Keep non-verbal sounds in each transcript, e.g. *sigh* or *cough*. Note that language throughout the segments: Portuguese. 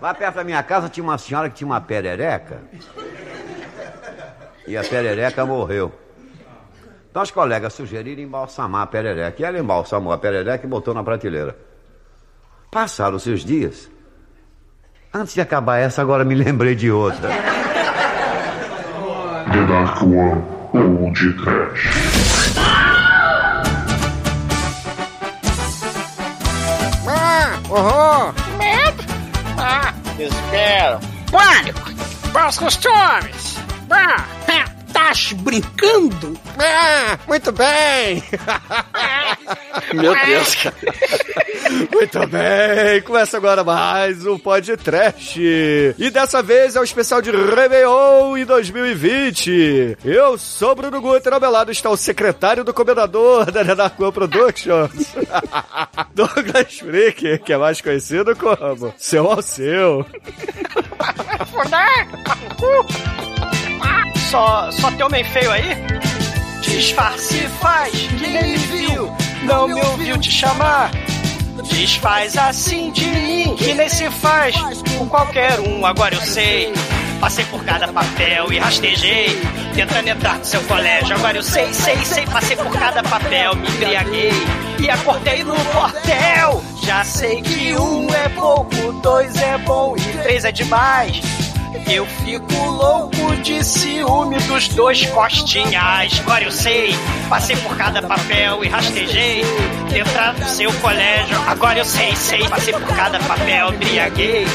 Lá perto da minha casa tinha uma senhora que tinha uma perereca. E a perereca morreu. Então os colegas sugeriram embalsamar a perereca. E ela embalsamou a perereca e botou na prateleira. Passaram-se os dias. Antes de acabar essa, agora me lembrei de outra. The Dark One ou de Trash. Ah, horror! Desespero. Pânico. Bons costumes. Ah, Brincando? Ah, muito bem! *laughs* Meu Deus, cara. Muito bem, começa agora mais um podcast. E dessa vez é o especial de Réveillon em 2020. Eu sou Bruno Guter, ao meu lado está o secretário do comendador da Nenarcoa Productions, *laughs* Douglas Freak, que é mais conhecido como Seu Alceu. *laughs* Só, só tem homem feio aí? Disfarce faz, nem me viu, não me ouviu te chamar. Desfaz assim de mim, que nem se faz com qualquer um, agora eu sei. Passei por cada papel e rastejei, tentando entrar no seu colégio. Agora eu sei, sei, sei. Passei por cada papel, me embriaguei e acordei no portel. Já sei que um é pouco, dois é bom e três é demais. Eu fico louco de ciúme dos dois costinhas. Agora eu sei, passei por cada papel e rastejei. Entrar no seu colégio, agora eu sei, sei. Passei por cada papel, embriaguei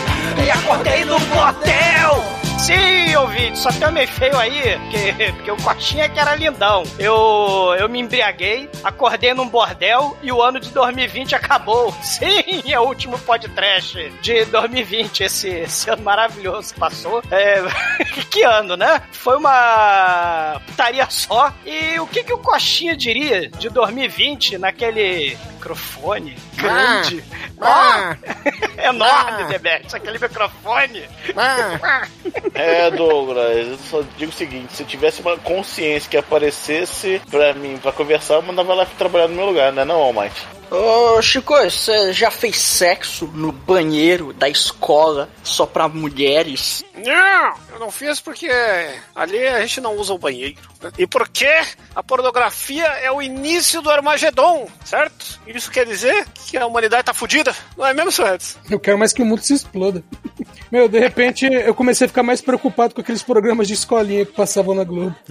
e acordei no motel. Sim, ouvinte, só tem homem feio aí, porque, porque o Coxinha que era lindão. Eu, eu me embriaguei, acordei num bordel e o ano de 2020 acabou. *laughs* Sim, é o último podcast de 2020, esse, esse ano maravilhoso que passou. É, *laughs* que ano, né? Foi uma putaria só. E o que, que o Coxinha diria de 2020 naquele microfone grande? Ah, Ó, *laughs* enorme, Debete, aquele microfone. ah. É, Douglas, eu só digo o seguinte: se eu tivesse uma consciência que aparecesse pra mim pra conversar, eu mandava ela trabalhar no meu lugar, né, não, Almighty? Ô, Chico, você já fez sexo no banheiro da escola só pra mulheres? Não, eu não fiz porque ali a gente não usa o banheiro. né? E porque a pornografia é o início do Armagedon, certo? Isso quer dizer que a humanidade tá fudida, não é mesmo, Edson? Eu quero mais que o mundo se exploda. Meu, de repente eu comecei a ficar mais preocupado com aqueles programas de escolinha que passavam na Globo. *laughs*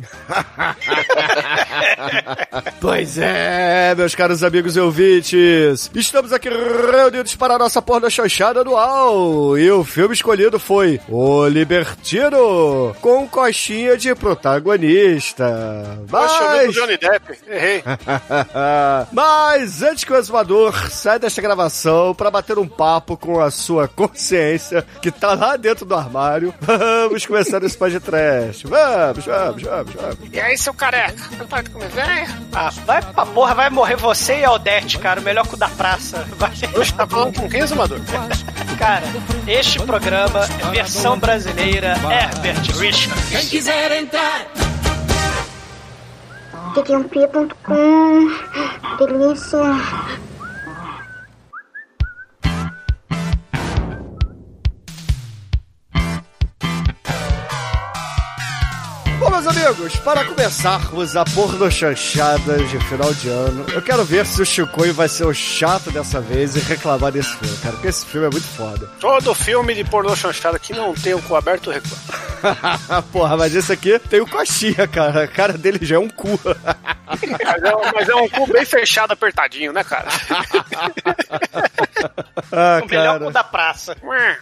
Pois é, meus caros amigos e ouvintes, estamos aqui reunidos para a nossa porno chanchada anual e o filme escolhido foi O Libertino, com coxinha de protagonista. Eu Mas... do Johnny Depp, errei. *laughs* Mas antes que o exumador saia desta gravação para bater um papo com a sua consciência, que tá lá dentro do armário, vamos começar esse podcast. Vamos, vamos, vamos, vamos. E aí, seu careca, não para de comer velho? Ah, vai pra porra, vai morrer você e Aldete, cara. O melhor cu da praça. Vai. Oxe, tá falando com quem, Exumador? Cara, este programa é versão brasileira Herbert Richards. td1p.com Delícia. Meus amigos, para começarmos a pornochanchada de final de ano, eu quero ver se o Chicoio vai ser o chato dessa vez e reclamar desse filme, cara, porque esse filme é muito foda. Todo filme de pornô chanchada que não tem o cu aberto reclama. *laughs* Porra, mas esse aqui tem o coxinha, cara. A cara dele já é um cu. Mas é, um- mas é um cu bem fechado, apertadinho, né, cara? *laughs* ah, O melhor cara. cu da praça.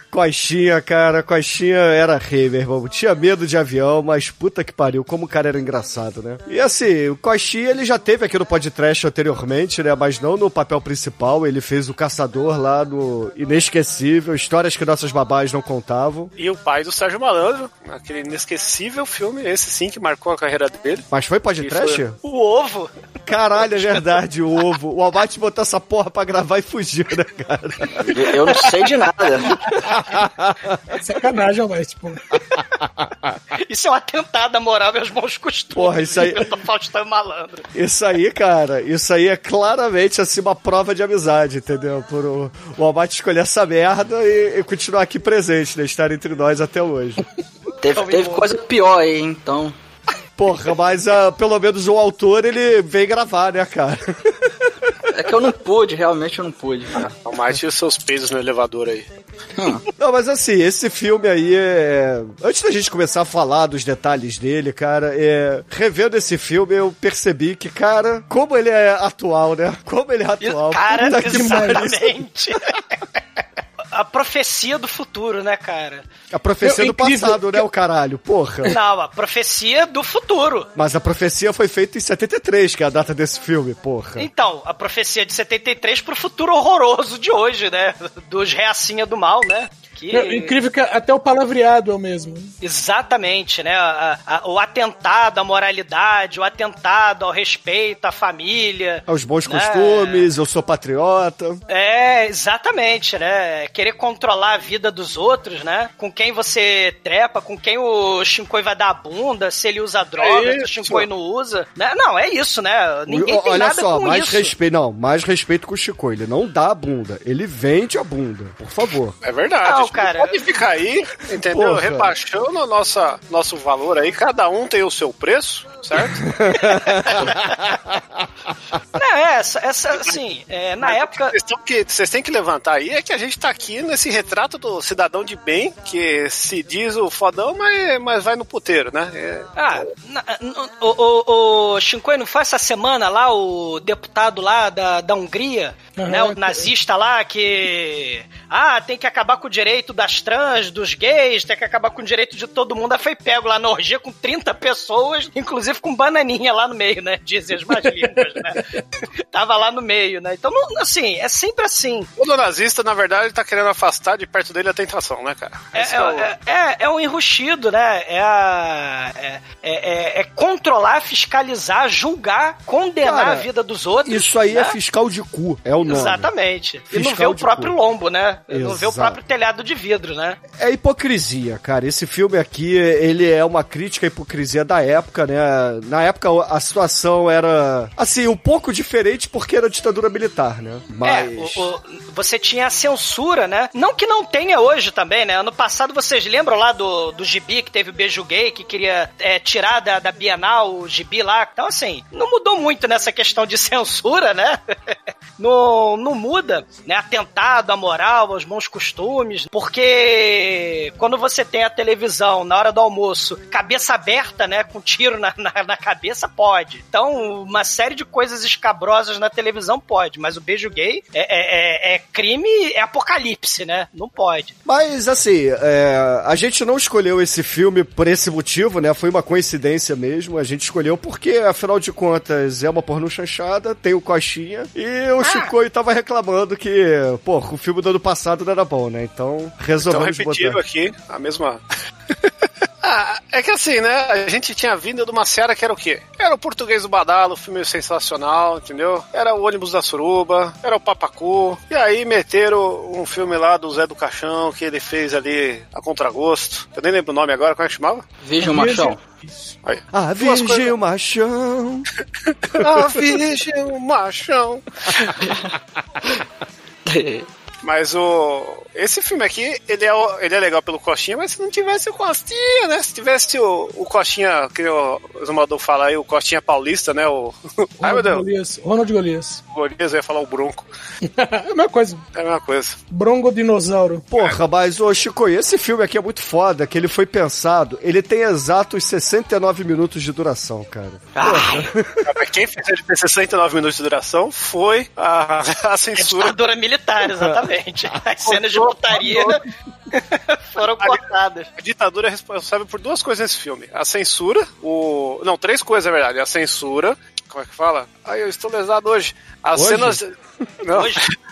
Coxinha, cara, Coxinha era rei, meu irmão. Tinha medo de avião, mas puta que pariu, como o cara era engraçado, né? E assim, o Coxinha, ele já teve aqui no podcast anteriormente, né? Mas não no papel principal. Ele fez o Caçador lá no Inesquecível, histórias que nossas babás não contavam. E o pai do Sérgio Malandro, aquele inesquecível filme, esse sim que marcou a carreira dele. Mas foi podcast? Foi O ovo. Caralho, é verdade, o ovo. O Almighty botou essa porra pra gravar e fugiu, né, cara? Eu não sei de nada. Sacanagem, mas, tipo. Isso é um atentado à moral e aos bons costumes. Porra, isso aí- *laughs* Eu tô Faustão malandro. Isso aí, cara, isso aí é claramente assim uma prova de amizade, entendeu? Por o, o Almighty escolher essa merda e, e continuar aqui presente, né? Estar entre nós até hoje. *laughs* Teve, teve coisa pior aí, então. Porra, mas ah, pelo menos o autor ele vem gravar, né, cara? *laughs* Que eu não pude, realmente eu não pude. O mais tira seus pesos no elevador aí. Não, mas assim, esse filme aí é. Antes da gente começar a falar dos detalhes dele, cara, é... revendo esse filme, eu percebi que, cara, como ele é atual, né? Como ele é atual. Cara, Puta exatamente. *laughs* A profecia do futuro, né, cara? A profecia Eu- do incrível passado, né, o caralho? Porra. Não, a profecia do futuro. Mas a profecia foi feita em 73, que é a data desse filme, porra. Então, a profecia de 73 pro futuro horroroso de hoje, né? Dos reacinha do mal, né? Que... É incrível que até o palavreado é o mesmo. Exatamente, né? A- a- o atentado à moralidade, o atentado ao respeito à família. Aos bons né? costumes, eu sou patriota. É, exatamente, né? Querer controlar a vida dos outros, né? Com quem você trepa, com quem o Shinkoi vai dar a bunda, se ele usa droga, se o. Shinkoi não usa. Né? Não, é isso, né? Ninguém tem Olha nada só, com mais isso. respeito. Não, mais respeito com o Chico. Ele não dá a bunda, ele vende a bunda, por favor. É verdade. Não, cara. Pode ficar aí, entendeu? Porra. Rebaixando o nossa, nosso valor aí. Cada um tem o seu preço, certo? *laughs* Não, é, essa, essa assim, é, na época. A questão que vocês têm que levantar aí é que a gente tá aqui nesse retrato do cidadão de bem, que se diz o fodão, mas, mas vai no puteiro, né? É- Ah, na- n- o, o, o Shinkoi não foi essa semana lá, o deputado lá da, da Hungria, Aham. né? O nazista lá que. Ah, tem que acabar com o direito das trans, dos gays, tem que acabar com o direito de todo mundo. Aí foi pego lá na orgia com 30 pessoas, inclusive com bananinha lá no meio, né? Dizem as más línguas, né? *laughs* Tava lá no meio, né? Então, não- assim, é sempre assim. O nazista, na verdade, ele tá querendo afastar de perto dele a tentação, né, cara? É, Esse é o- é, é, é um enrustido, né? É, a- é, é- é controlar, fiscalizar, julgar, condenar Cara, a vida dos outros. Isso aí né? é fiscal de cu, é o nome. Exatamente. e não Fiscal vê o próprio cu. lombo, né? Não vê o Exato. próprio telhado de vidro, né? É hipocrisia, cara. Esse filme aqui, ele é uma crítica à hipocrisia da época, né? Na época a situação era, assim, um pouco diferente porque era ditadura militar, né? Mas... É, o- o- você tinha a censura, né? Não que não tenha hoje também, né? Ano passado vocês lembram lá do, do gibi que teve o beijo gay, que queria é, tirar da, da Bienal o gibi lá. Então, assim, não mudou muito nessa questão de *laughs* censura, né? Não, não muda, né? Atentado à moral, aos bons costumes, porque quando você tem a televisão na hora do almoço, cabeça aberta, né? Com tiro na, na, na cabeça, pode. Então, uma série de coisas escabrosas na televisão pode, mas o beijo gay é, é, é- é crime, é apocalipse, né? Não pode. Mas, assim, é, a gente não escolheu esse filme por esse motivo, né? Foi uma coincidência mesmo. A gente escolheu porque, afinal de contas, é uma pornô chanchada, tem o Coxinha, e o Chicoio tava reclamando que, pô, o filme do ano passado não era bom, né? Então, Então, resolvemos repetindo botar... aqui a mesma. *laughs* ah, é que assim, né? A gente tinha vindo de uma série que era o quê? Era o Português do Badalo, filme sensacional, entendeu? Era o Ônibus da Suruba, era o Papacu. E aí meteram um filme lá do Zé do Caixão que ele fez ali a contragosto. Eu nem lembro o nome agora, como é que chamava? Veja o machão. Aí. Ah, Duas virgem, coisas- machão... *laughs* A virgem, machão. *laughs* Mas o. Esse filme aqui, ele é, o- ele é legal pelo Coxinha, mas se não tivesse o Costinha, né? Se tivesse o, o Coxinha, que o Zumador fala aí, o Coxinha paulista, né? O. *laughs* Ai meu Ronald Deus, Golias. Ronald Golias. Golias eu ia falar o Bronco. *laughs* é a mesma coisa. É a mesma coisa. Bronco dinossauro. Porra, mas, ô Chico, esse filme aqui é muito foda, que ele foi pensado, ele tem exatos 69 minutos de duração, cara. Mas *laughs* quem fez ele ter 69 minutos de duração foi a, a censura. Ditadura militar, exatamente. As cenas de putaria *laughs* foram cortadas. A ditadura é responsável por duas coisas nesse filme: a censura, o. Não, três coisas, na verdade. A censura, Como é que fala? Ai, eu estou lesado hoje. As Hoje? cenas. Não,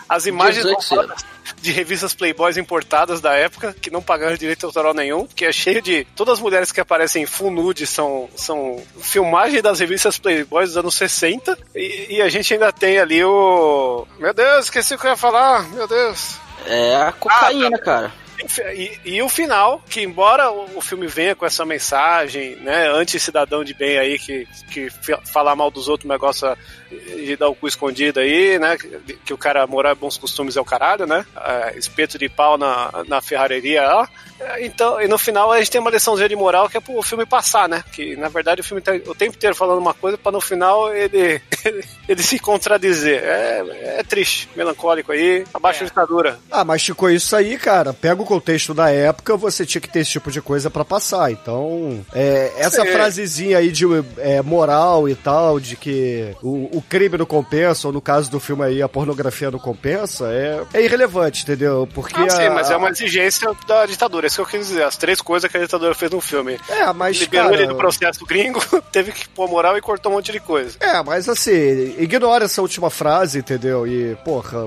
as imagens 18 cenas. de revistas Playboys importadas da época, que não pagaram direito autoral nenhum, que é cheio de. Todas as mulheres que aparecem em full nude são, são filmagem das revistas Playboys dos anos 60. E, e a gente ainda tem ali o. Meu Deus, esqueci o que eu ia falar. Meu Deus. É a cocaína, cara. E, e o final, que embora o, filme venha com essa mensagem, né, anti-cidadão de bem aí, que, que falar mal dos outros, negócio de dar o cu escondido aí, né, que, que o cara morar bons costumes é o caralho, né, é, espeto de pau na, na ferrareria lá. É, Então, e no final a gente tem uma liçãozinha de moral que é pro filme passar, né, que na verdade o filme tá o tempo inteiro falando uma coisa pra no final ele, *laughs* ele se contradizer. É, é triste, melancólico aí, abaixo a ditadura. Ah, mas Chico, isso aí, cara, pega o contexto da época, você tinha que ter esse tipo de coisa pra passar. Então, é, essa Sim. frasezinha aí de é, moral e tal, de que o, o crime não compensa, ou no caso do filme aí, a pornografia não compensa, é, é irrelevante, entendeu? Porque. Ah, sim, a- mas é uma exigência da ditadura. Isso que eu quis dizer. As três coisas que a ditadura fez no filme. É, mas, Liberou cara... ele do processo gringo, *laughs* teve que pôr moral e cortou um monte de coisa. É, mas assim, ignora essa última frase, entendeu? E, porra,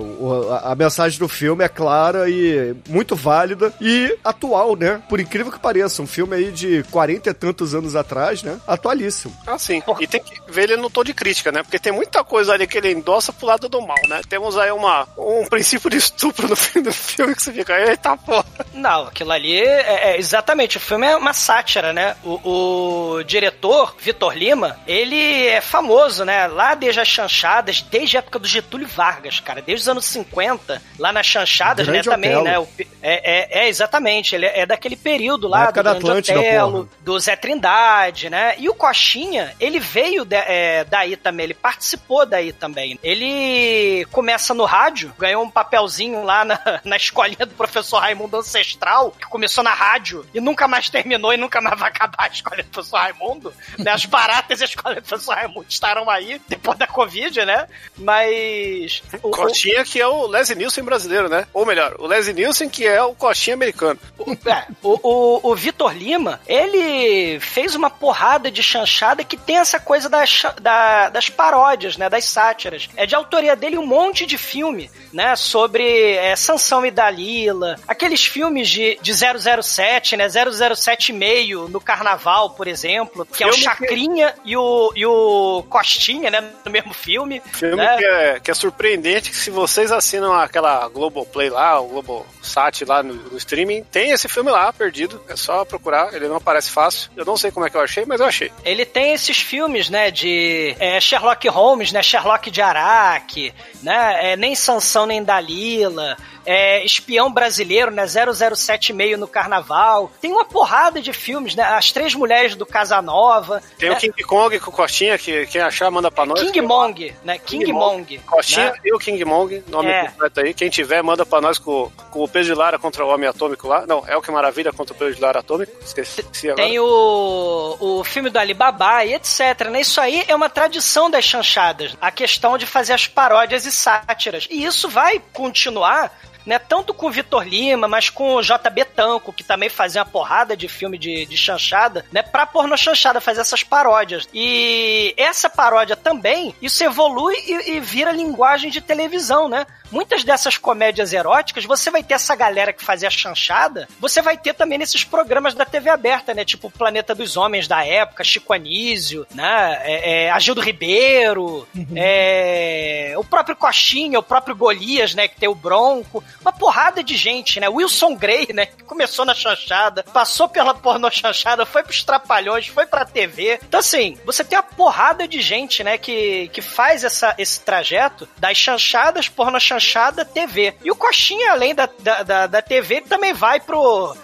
a mensagem do filme é clara e muito válida e atual, né? Por incrível que pareça, um filme aí de 40 e tantos anos atrás, né? Atualíssimo. Ah, sim. E tem que ver ele no tom de crítica, né? Porque tem muita coisa ali que ele endossa pro lado do mal, né? Temos aí uma, um princípio de estupro no fim do filme que você fica, eita porra. Não, aquilo ali é, é exatamente. O filme é uma sátira, né? O, o diretor, Vitor Lima, ele é famoso, né? Lá desde as chanchadas, desde a época do Getúlio Vargas, cara. Desde os anos 50, lá nas chanchadas, Grande né? Também, Otelo. né? O é, é, é, exatamente. Ele é daquele período lá do Grande Atlântida, Otelo, do Zé Trindade, né? E o Coxinha, ele veio de- é, daí também, ele participou daí também. Ele começa no rádio, ganhou um papelzinho lá na, *laughs* na escolinha do professor Raimundo Ancestral, que começou na rádio e nunca mais terminou e nunca mais vai acabar a escolinha do professor Raimundo. Né? As baratas e a escolinha do professor Raimundo estarão aí depois da Covid, né? Mas. o- o- Coxinha que é o Leslie Nielsen brasileiro, né? Ou melhor, o Leslie Nielsen que é o Coxinha americano. É, o, o, o Vitor Lima, ele fez uma porrada de chanchada que tem essa coisa das, da- das paródias, né? Das sátiras. É de autoria dele um monte de filme, né? Sobre é, Sansão e Dalila. Aqueles filmes de, de 007, né? 007,5 no Carnaval, por exemplo. Que é o Filme que- Chacrinha e, o, e o Costinha, né? No mesmo filme. Filme né? que, é, que é surpreendente que se vocês assinam aquela Globoplay lá, o Globosat lá no, no streaming, tem esse filme lá, perdido. É só procurar, ele não aparece fácil. Eu não sei como é que eu achei, mas eu achei. Ele tem esses filmes, né, de é, Sherlock Holmes, né, Sherlock de Araque, né, é, nem Sansão nem Dalila, é, Espião Brasileiro, né, 007,5 no Carnaval. Tem uma porrada de filmes, né, As Três Mulheres do Casanova. Tem né, o King Kong com o Coxinha, que quem achar manda pra nós. King Mong, né, King, Mong. Coxinha né? e o King Mong, nome É. completo aí. Quem tiver, manda pra nós com, com o peso de Lara contra o Homem Atômico lá. Não, é o que maravilha contra o peso de Lara Atômico. Esqueci, esqueci agora. Tem o, o filme do Alibaba e etc. Né? Isso aí é uma tradição das chanchadas. A questão de fazer as paródias e sátiras. E isso vai continuar. Né, tanto com o Vitor Lima, mas com o JB Tanco, que também fazia uma porrada de filme de, de chanchada, né, pra porno chanchada fazer essas paródias. E essa paródia também, isso evolui e, e vira linguagem de televisão, né? Muitas dessas comédias eróticas, você vai ter essa galera que fazia chanchada, você vai ter também nesses programas da TV aberta, né? Tipo Planeta dos Homens da época, Chico Anísio, né? É, é, Agildo Ribeiro, é, o próprio Coxinha, o próprio Golias, né? Que tem o Bronco. Uma porrada de gente, né? Wilson Grey, né? Que começou na chanchada, passou pela porno chanchada, foi pros Trapalhões, foi pra TV. Então, assim, você tem uma porrada de gente, né? Que, que faz essa, esse trajeto das chanchadas, porno chanchada, TV. E o Coxinha, além da, da, da, da TV, também vai pro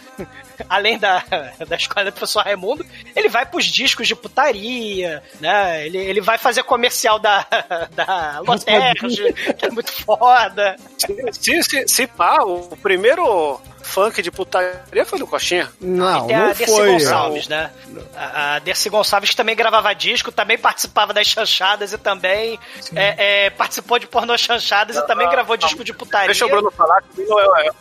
além da, da escola do professor Raimundo, ele vai pros discos de putaria, né? Ele, ele vai fazer comercial da, da Loterge, que é muito foda. Se, se, se pá, o primeiro funk de putaria foi do Coxinha. Não, E tem a não Dercy foi. Gonçalves, né? A, a Dercy Gonçalves também gravava disco, também participava das chanchadas e também é, é, participou de pornô chanchadas e também gravou disco de putaria. Deixa o Bruno falar que o Bruno é, é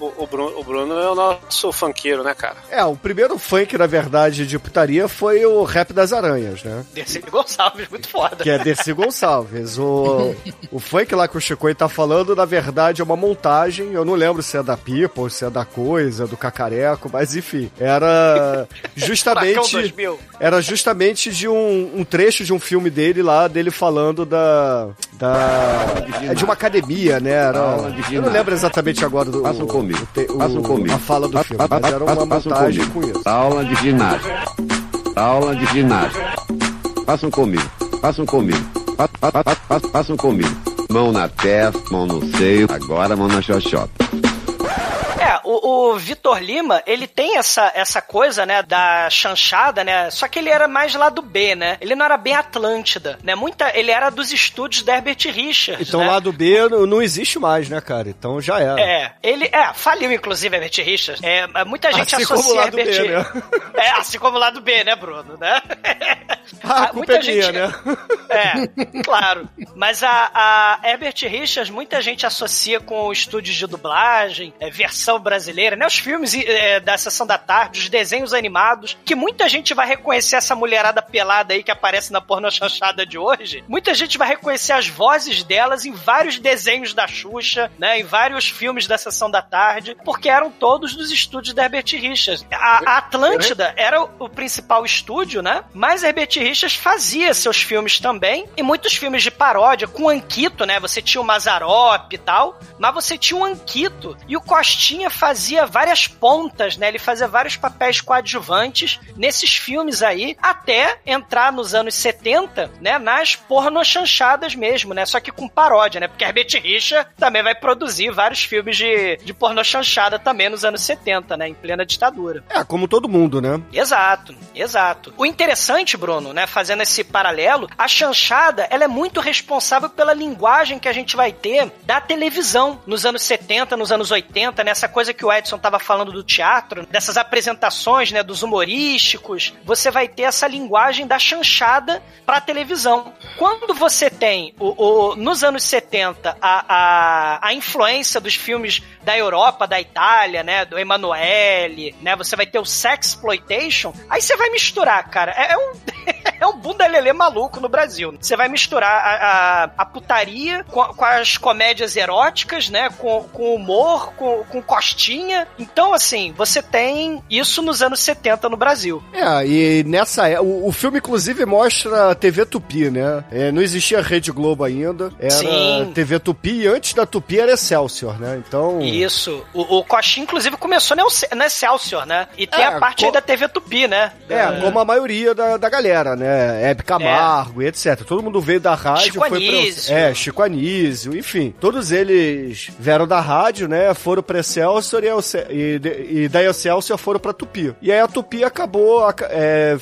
O, o Bruno, o Bruno é o nosso funkeiro, né, cara? É, o primeiro funk, na verdade, de putaria foi o Rap das Aranhas, né? Dercy Gonçalves, muito foda. Que é Dercy Gonçalves. O, *laughs* o funk lá que o Chico tá falando, na verdade, é uma montagem. Eu não lembro se é da Pipa ou se é da Coisa, do Cacareco, mas enfim. Era *laughs* justamente. Furacão 2000. era justamente de um, um trecho de um filme dele lá, dele falando da. da é de uma academia, né? Era, eu não lembro exatamente agora do. Comigo. Façam comigo. A fala do filme, mas era uma montagem com comigo. isso. Aula de ginástica. Aula de ginástica. Façam comigo. Façam comigo. Fa- fa- fa- fa- Façam comigo. Mão na testa, mão no seio, agora mão na xoxota. O, Vitor Lima, ele tem essa, essa coisa, né, da chanchada, né? Só que ele era mais lá do B, né? Ele não era bem Atlântida, né? Muita, ele era dos estúdios da Herbert Richards, Então né? lá do B não, não existe mais, né, cara? Então já era. É, ele é, faliu inclusive Herbert Richards. É, muita gente Assim associa como lado Herbert B, né? *laughs* É, assim como o lado B, né, Bruno, né? Ah, a *laughs* culpa é minha, gente- né? É, claro. Mas a, a Herbert Richards, muita gente associa com estúdios de dublagem, é, versão brasileira, né? Os filmes é, da Sessão da Tarde, os desenhos animados, que muita gente vai reconhecer essa mulherada pelada aí que aparece na porno chanchada de hoje. Muita gente vai reconhecer as vozes delas em vários desenhos da Xuxa, né? Em vários filmes da Sessão da Tarde, porque eram todos dos estúdios da Herbert Richards. A, a Atlântida era o, principal estúdio, né? Mas Herbert Richards fazia seus filmes também, e muitos filmes de paródia, com Anquito, né? Você tinha o Mazarop e tal, mas você tinha o Anquito, e o Costinha fazia várias pontas, né? Ele fazia vários papéis coadjuvantes nesses filmes aí, até entrar nos anos 70, né? Nas pornochanchadas mesmo, né? Só que com paródia, né? Porque Herbert Richards também vai produzir vários filmes de, de pornochanchada também nos anos 70, né? Em plena ditadura. É, como todo mundo, né? Exato, exato. O interessante, Bruno, né, fazendo esse paralelo, a chanchada, ela é muito responsável pela linguagem que a gente vai ter da televisão nos anos 70, nos anos 80, nessa coisa que o Edson tava falando do teatro, dessas apresentações, né, dos humorísticos, você vai ter essa linguagem da chanchada pra televisão. Quando você tem o, o- nos anos 70 a, a, a influência dos filmes da Europa, da Itália, né, do Emanuele, né, você vai ter o sexploitation, aí você vai misturar, cara, é, é um *laughs* é um bunda lelê maluco no Brasil. Você vai misturar a, a, a putaria com, com as comédias eróticas, né, com, com humor, com, com costinha. Então, assim, você tem isso nos anos 70 no Brasil. É, e nessa é- o, o filme inclusive mostra a TV Tupi, né? É, não existia Rede Globo ainda, era Sim. TV Tupi e antes da Tupi era Excelsior, né? Então, Isso. O, o Coxinha, inclusive, começou no Exce- no Excelsior, né? E tem É, a parte co- aí da TV Tupi, né? é, como a maioria da, da galera, né? Hebe Camargo e etc. Todo mundo veio da rádio, Chico foi pra, Anísio. É, Chico Anísio, enfim. Todos eles vieram da rádio, né? Foram pra Excelsior e, E, de- e da Excelsior foram pra Tupi. E aí a Tupi acabou aca- é,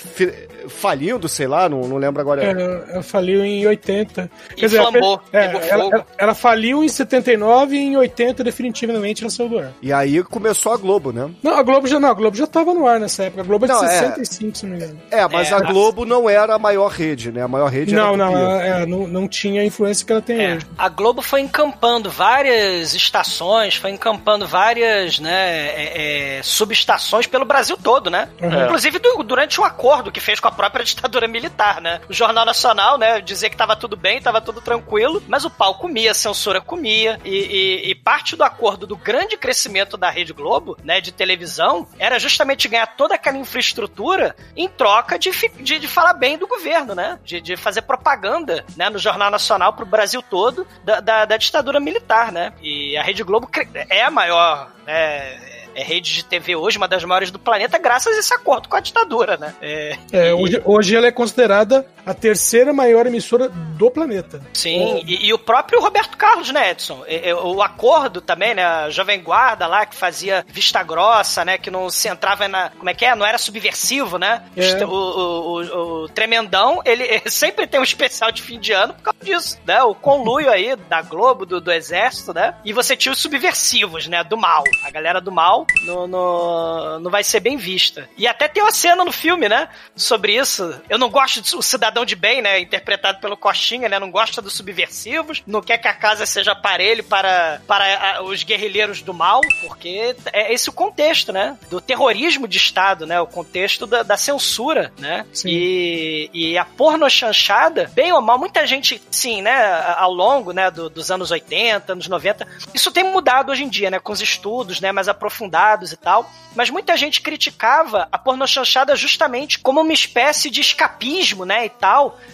falindo, sei lá, não, não lembro agora. Ela, ela faliu em 80. E flambou, é, pegou ela, fogo. ela- ela faliu em 79 e em 80 definitivamente ela saiu do ar. E aí começou a Globo, né? Não, a Globo já não, a Globo já tava no ar nessa época. A Globo é de Não, é. 65, se não me engano. É, mas É, a Globo não era a maior rede, né? A maior rede Não, era a não, Tupi. ela- é, não, não tinha a influência que ela tem É, hoje. a Globo foi encampando várias estações, foi encampando várias né, é, é, subestações pelo Brasil todo, né? Uhum. Inclusive du- durante o acordo que fez com a própria *laughs* ditadura militar, né? O Jornal Nacional, né, dizia que tava tudo bem, tava tudo tranquilo, mas o pau comia, a censura comia, e, e- e parte do acordo do grande crescimento da Rede Globo, né, de televisão, era justamente ganhar toda aquela infraestrutura em troca de, de, de falar bem do governo, né? De, de fazer propaganda, né, no Jornal Nacional pro Brasil todo da, da, da ditadura militar, né? E a Rede Globo é a maior, né? É rede de TV hoje, uma das maiores do planeta, graças a esse acordo com a ditadura, né? É, É, hoje, hoje ela é considerada a terceira maior emissora do planeta. Sim, e, e o próprio Roberto Carlos, né, Edson? E- e- O acordo também, né? A Jovem Guarda lá, que fazia vista grossa, né? Que não se entrava na. Como é que é? Não era subversivo, né? É. O, o- o- o Tremendão, ele, ele *laughs* sempre tem um especial de fim de ano por causa disso, né? O conluio aí da Globo, do, do Exército, né? E você tinha os subversivos, né? Do mal. A galera do mal não, não, não vai ser bem vista. E até tem uma cena no filme, né? Sobre isso. Eu não gosto do cidadão cidadão de bem, né? Interpretado pelo Coxinha, né? Não gosta dos subversivos, não quer que a casa seja aparelho para, para os guerrilheiros do mal, porque é esse o contexto, né? Do terrorismo de Estado, né? O contexto da, da censura, né? Sim. E, e a porno chanchada, bem ou mal, muita gente, sim, né? Ao longo né, do, dos anos 80, anos 90, isso tem mudado hoje em dia, né? Com os estudos né, mais aprofundados e tal. Mas muita gente criticava a porno chanchada justamente como uma espécie de escapismo, né? E tal.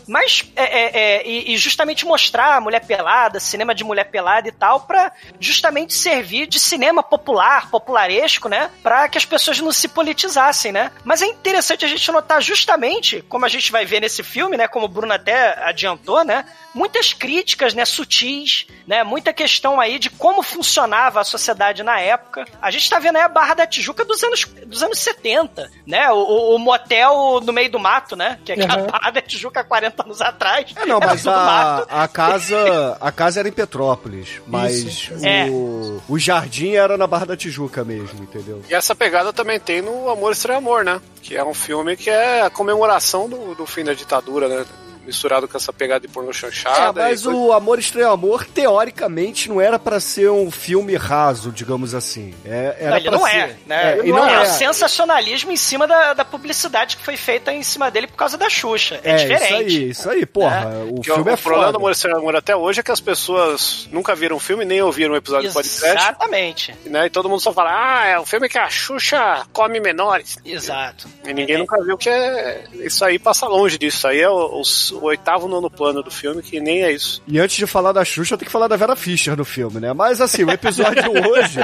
Mas, é, é, é, e, justamente mostrar a mulher pelada, cinema de mulher pelada e tal, pra justamente servir de cinema popular, popularesco, né? Pra que as pessoas não se politizassem, né? Mas é interessante a gente notar justamente, como a gente vai ver nesse filme, né? Como o Bruno até adiantou, né? Muitas críticas, né? Sutis, né? Muita questão aí de como funcionava a sociedade na época. A gente tá vendo aí a Barra da Tijuca dos anos, dos anos 70, né? O, o, o motel no meio do mato, né? Que é que a Uhum. Barra da Tijuca 40 anos atrás. É, não, era mas a, a casa a casa era em Petrópolis, mas Isso. É. o, o jardim era na Barra da Tijuca mesmo, entendeu? E essa pegada também tem no Amor Estranho Amor, né? Que é um filme que é a comemoração do, do fim da ditadura, né? Misturado com essa pegada de pornô É, chanchada. mas e coisa- o Amor Estranho Amor, teoricamente, não era pra ser um filme raso, digamos assim. É, era Não, ele não ser. é, né? e não é, é. o sensacionalismo em cima da, da publicidade que foi feita em cima dele por causa da Xuxa. É, É, diferente. isso aí, isso aí, porra. O Que o, filme é o problema foda. do Amor Estranho Amor até hoje é que as pessoas nunca viram o filme, nem ouviram o episódio do podcast, Exatamente. né? E todo mundo só fala, ah, é um filme que a Xuxa come menores. Exato. E ninguém nunca viu que é. Isso aí passa longe disso. Isso aí é o, o- oitavo, nono plano do filme, que nem é isso. E antes de falar da Xuxa, tem que falar da Vera Fischer no filme, né? Mas assim, o episódio *laughs* hoje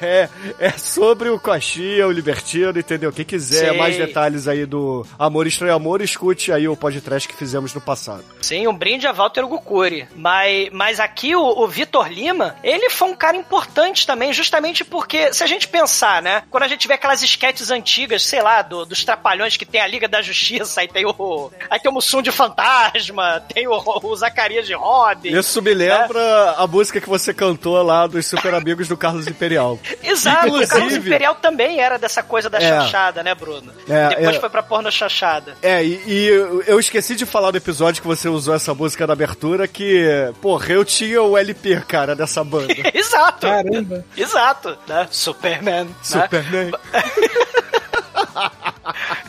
é, é sobre o Coxinha, o Libertino, entendeu? Quem quiser Sei. mais detalhes aí do Amor Estranho Amor, escute aí o podcast que fizemos no passado. Sim, um brinde a Walter Gukuri. Mas, mas aqui o, o Vitor Lima, ele foi um cara importante também, justamente porque, se a gente pensar, né? Quando a gente vê aquelas esquetes antigas, sei lá, do- dos trapalhões que tem a Liga da Justiça, aí tem o. Aí tem o Mussum de Fantasma, tem o, o Zacarias de Robin. Isso me lembra a música que você cantou lá dos Super Amigos do Carlos Imperial. *laughs* Exato, o Carlos Inclusive- Imperial também era dessa coisa da É. chanchada, né, Bruno? É, Depois é. foi pra porno chanchada. É, e, e eu- esqueci de falar do episódio que você usou essa música na abertura, que, porra, eu tinha o LP, cara, dessa banda. *laughs* Exato. Caramba. Exato, né? Superman. né? *laughs*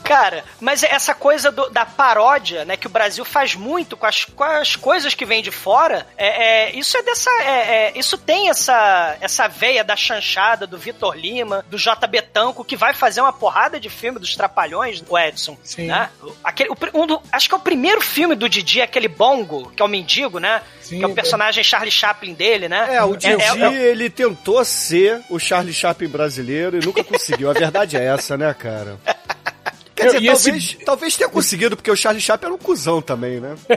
Cara, mas essa coisa do- da paródia, né, que o Brasil faz muito com as, com as coisas que vêm de fora, é, é, isso é dessa. é- é- isso tem essa, essa veia da chanchada do Vitor Lima, do J. Betanco, que vai fazer uma porrada de filme dos Trapalhões, o Edson. Sim. Né? Aquele, o um do- acho que é o primeiro filme do Didi, aquele Bongo, que é o mendigo, né? Sim, que é o personagem Charlie Chaplin dele, né? É, o Didi, é- é- ele tentou ser o Charlie Chaplin brasileiro e nunca conseguiu. A verdade é essa, né, cara? *laughs* Quer dizer, E esse- talvez, talvez tenha conseguido, porque o Charlie Chaplin era um cuzão também, né? *laughs*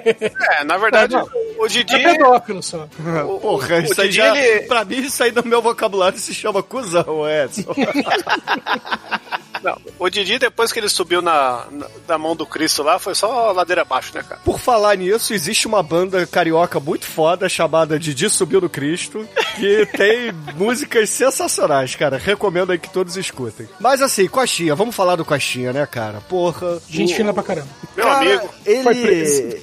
É, na verdade, Não, o Didi. É pedófilo só. *laughs* o- Porra, o isso aí já, ele- pra mim, isso aí no meu vocabulário se chama cuzão, Edson. *laughs* Não, o Didi, depois que ele subiu na, na, na mão do Cristo lá, foi só ladeira abaixo, né, cara? Por falar nisso, existe uma banda carioca muito foda chamada Didi Subiu no Cristo, que *laughs* tem músicas sensacionais, cara. Recomendo aí que todos escutem. Mas assim, Coxinha, vamos falar do Coxinha, né, cara? Porra. Gente o- fina pra caramba. Meu Cara, amigo. Foi Ele.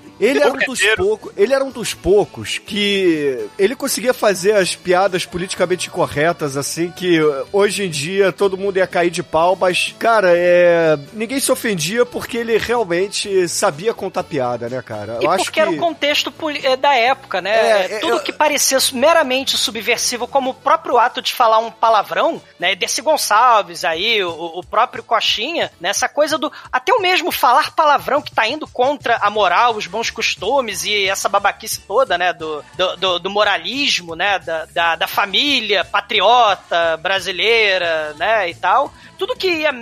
*laughs* Ele era, um dos poucos, ele era um dos poucos que ele conseguia fazer as piadas politicamente corretas, assim, que hoje em dia todo mundo ia cair de pau, mas, cara, é, ninguém se ofendia porque ele realmente sabia contar piada, né, cara? E porque era o contexto eh, da época, né? É, é, Tudo eu- que parecia meramente subversivo, como o próprio ato de falar um palavrão, né? Desse Gonçalves aí, o, o próprio Coxinha, né? Essa coisa do. Até o mesmo falar palavrão que tá indo contra a moral, os bons costumes e essa babaquice toda, né? Do, do, do- moralismo, né? Da, da, da família patriota brasileira, né? E tal. Tudo que ia